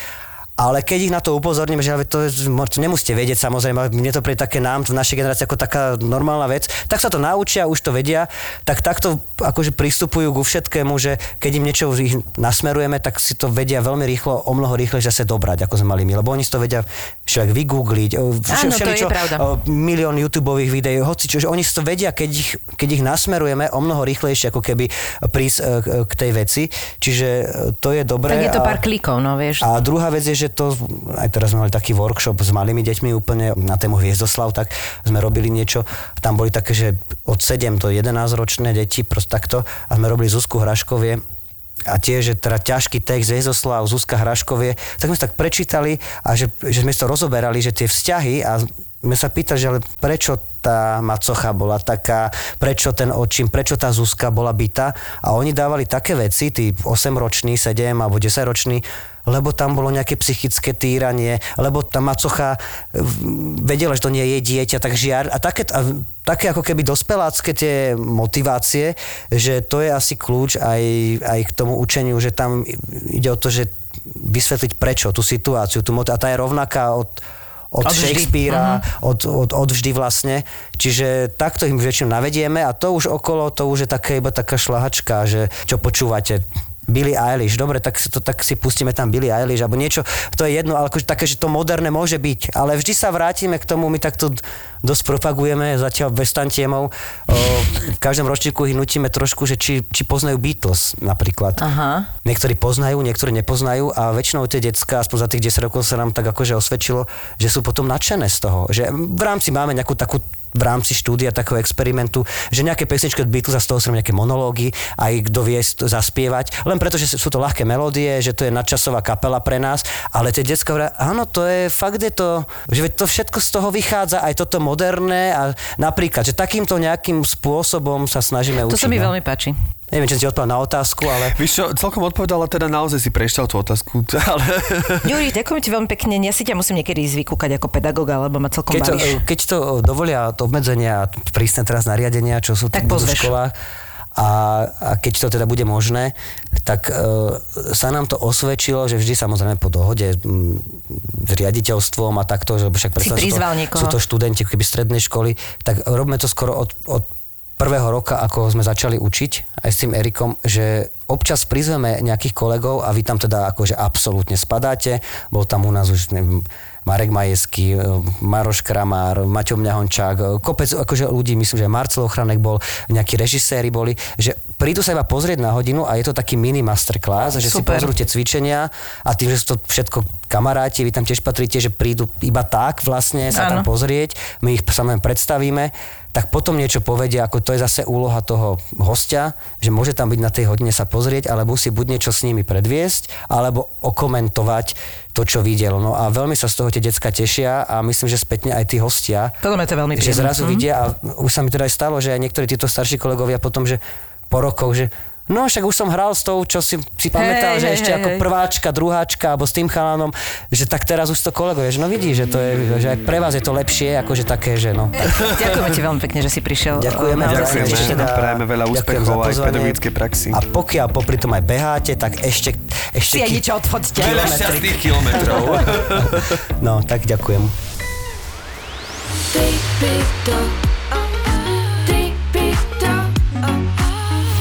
[SPEAKER 4] ale keď ich na to upozorníme, že to, nemusíte vedieť, samozrejme, mne to príde také nám v našej generácii ako taká normálna vec, tak sa to naučia, už to vedia, tak takto akože pristupujú ku všetkému, že keď im niečo ich nasmerujeme, tak si to vedia veľmi rýchlo, o mnoho rýchlejšie zase dobrať, ako sme mali my, lebo oni si to vedia však vygoogliť, o, vše,
[SPEAKER 3] Áno,
[SPEAKER 4] všeličo, milión YouTubeových videí, hoci čo, že oni si to vedia, keď ich, keď ich nasmerujeme o mnoho rýchlejšie, ako keby prísť e, k- tej veci. Čiže e, to je dobré.
[SPEAKER 3] Tak je to
[SPEAKER 4] a-
[SPEAKER 3] pár klikov, no vieš.
[SPEAKER 4] a druhá vec je, že to, aj teraz sme mali taký workshop s malými deťmi úplne na tému Hviezdoslav, tak sme robili niečo, tam boli také, že od 7 do 11 ročné deti, proste takto, a sme robili Zuzku Hraškovie, a tiež, že teda ťažký text Hviezdoslav, Zuzka Hraškovie, tak sme si tak prečítali a že, že sme si to rozoberali, že tie vzťahy a sme sa pýtali, že ale prečo tá macocha bola taká, prečo ten očím, prečo tá Zuzka bola bytá a oni dávali také veci, tí 8-roční, 7 alebo 10-roční, lebo tam bolo nejaké psychické týranie, lebo tá macocha vedela, že to nie je jej dieťa, tak žiar. A také, a také ako keby dospelácké tie motivácie, že to je asi kľúč aj, aj k tomu učeniu, že tam ide o to, že vysvetliť prečo, tú situáciu, tú mot- a tá je rovnaká od, od,
[SPEAKER 3] Od.
[SPEAKER 4] Shakespearea, od, od, od vždy vlastne. Čiže takto im väčšinou navedieme a to už okolo, to už je také iba taká šlahačka, že čo počúvate. Billie Eilish, dobre, tak to, tak si pustíme tam Billie Eilish, alebo niečo, to je jedno, ale akože také, že to moderné môže byť, ale vždy sa vrátime k tomu, my takto dosť propagujeme, zatiaľ bez tantiemov, o, v každom ročníku ich nutíme trošku, že či, či poznajú Beatles napríklad.
[SPEAKER 3] Aha.
[SPEAKER 4] Niektorí poznajú, niektorí nepoznajú a väčšinou tie decka, aspoň za tých 10 rokov sa nám tak akože osvedčilo, že sú potom nadšené z toho. Že v rámci máme nejakú takú v rámci štúdia takého experimentu, že nejaké pesničky od Beatles a z toho sú nejaké monológy, aj kto vie zaspievať, len preto, že sú to ľahké melódie, že to je nadčasová kapela pre nás, ale tie detská hovoria, áno, to je fakt je to, že to všetko z toho vychádza, aj toto moderné a napríklad, že takýmto nejakým spôsobom sa snažíme
[SPEAKER 3] To
[SPEAKER 4] učiť.
[SPEAKER 3] sa mi
[SPEAKER 4] no.
[SPEAKER 3] veľmi páči.
[SPEAKER 4] Neviem, či ti odpovedal na otázku, ale...
[SPEAKER 5] Víš čo, celkom odpovedala, teda naozaj si prešťal tú otázku, ale...
[SPEAKER 3] Juri, ďakujem ti veľmi pekne. Ja si ťa musím niekedy ísť vykúkať ako pedagóga, lebo ma celkom
[SPEAKER 4] Keď to,
[SPEAKER 3] bavíš.
[SPEAKER 4] keď to dovolia to obmedzenia a prísne teraz nariadenia, čo sú
[SPEAKER 3] Tak
[SPEAKER 4] v školách, a, a keď to teda bude možné, tak e, sa nám to osvedčilo, že vždy samozrejme po dohode m, s riaditeľstvom a takto, že však predstav, sú, to, sú to študenti keby strednej školy, tak robíme to skoro od, od prvého roka, ako sme začali učiť aj s tým Erikom, že občas prizveme nejakých kolegov a vy tam teda akože absolútne spadáte. Bol tam u nás už neviem, Marek Majeský, Maroš Kramár, Maťo Mňahončák, kopec akože ľudí, myslím, že Marcel Ochranek bol, nejakí režiséri boli, že prídu sa iba pozrieť na hodinu a je to taký mini masterclass, že si
[SPEAKER 3] Super.
[SPEAKER 4] pozrú tie cvičenia a tým, že sú to všetko kamaráti, vy tam tiež patríte, že prídu iba tak vlastne sa tam
[SPEAKER 3] Áno.
[SPEAKER 4] pozrieť, my ich samozrejme predstavíme, tak potom niečo povedia, ako to je zase úloha toho hostia, že môže tam byť na tej hodine sa pozrieť, ale musí buď niečo s nimi predviesť, alebo okomentovať to, čo videl. No a veľmi sa z toho tie decka tešia a myslím, že spätne aj tí hostia,
[SPEAKER 3] to je veľmi
[SPEAKER 4] že
[SPEAKER 3] príjemné.
[SPEAKER 4] zrazu
[SPEAKER 3] Mhm.
[SPEAKER 4] vidia a už sa mi teda aj stalo, že aj niektorí títo starší kolegovia potom, že po rokoch, že No však už som hral s tou, čo si, si pamätal,
[SPEAKER 3] Hej,
[SPEAKER 4] že
[SPEAKER 3] hej,
[SPEAKER 4] ešte
[SPEAKER 3] hej,
[SPEAKER 4] ako prváčka, druháčka, alebo s tým chalanom, že tak teraz už to kolegovia, že no vidí, že to je, že aj pre vás je to lepšie, ako že také, že no.
[SPEAKER 3] Ďakujeme ti veľmi pekne, že si prišiel.
[SPEAKER 4] Ďakujeme.
[SPEAKER 5] Ďakujeme.
[SPEAKER 3] sa teším.
[SPEAKER 5] Prajeme veľa úspechov aj v pedagogickej praxi.
[SPEAKER 4] A pokiaľ popri tom aj beháte, tak ešte, ešte
[SPEAKER 3] Si aj
[SPEAKER 4] ki-
[SPEAKER 3] niečo odfoďte.
[SPEAKER 5] Veľa šťastných kilometrov.
[SPEAKER 4] No, tak ďakujem.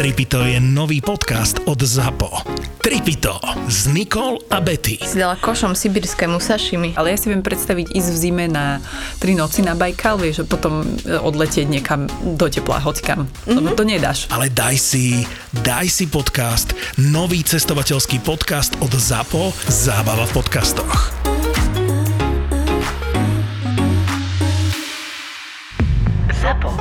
[SPEAKER 8] Tripito je nový podcast od ZAPO. Tripito s Nikol a Betty.
[SPEAKER 9] Si dala košom sibirskému sašimi.
[SPEAKER 10] Ale ja si viem predstaviť ísť v zime na tri noci na Bajkal, vieš, a potom e, odletieť niekam do tepla, hoďkam. Mm-hmm. To, mhm. to nedáš.
[SPEAKER 8] Ale daj si, daj si podcast, nový cestovateľský podcast od ZAPO, zábava v podcastoch. ZAPO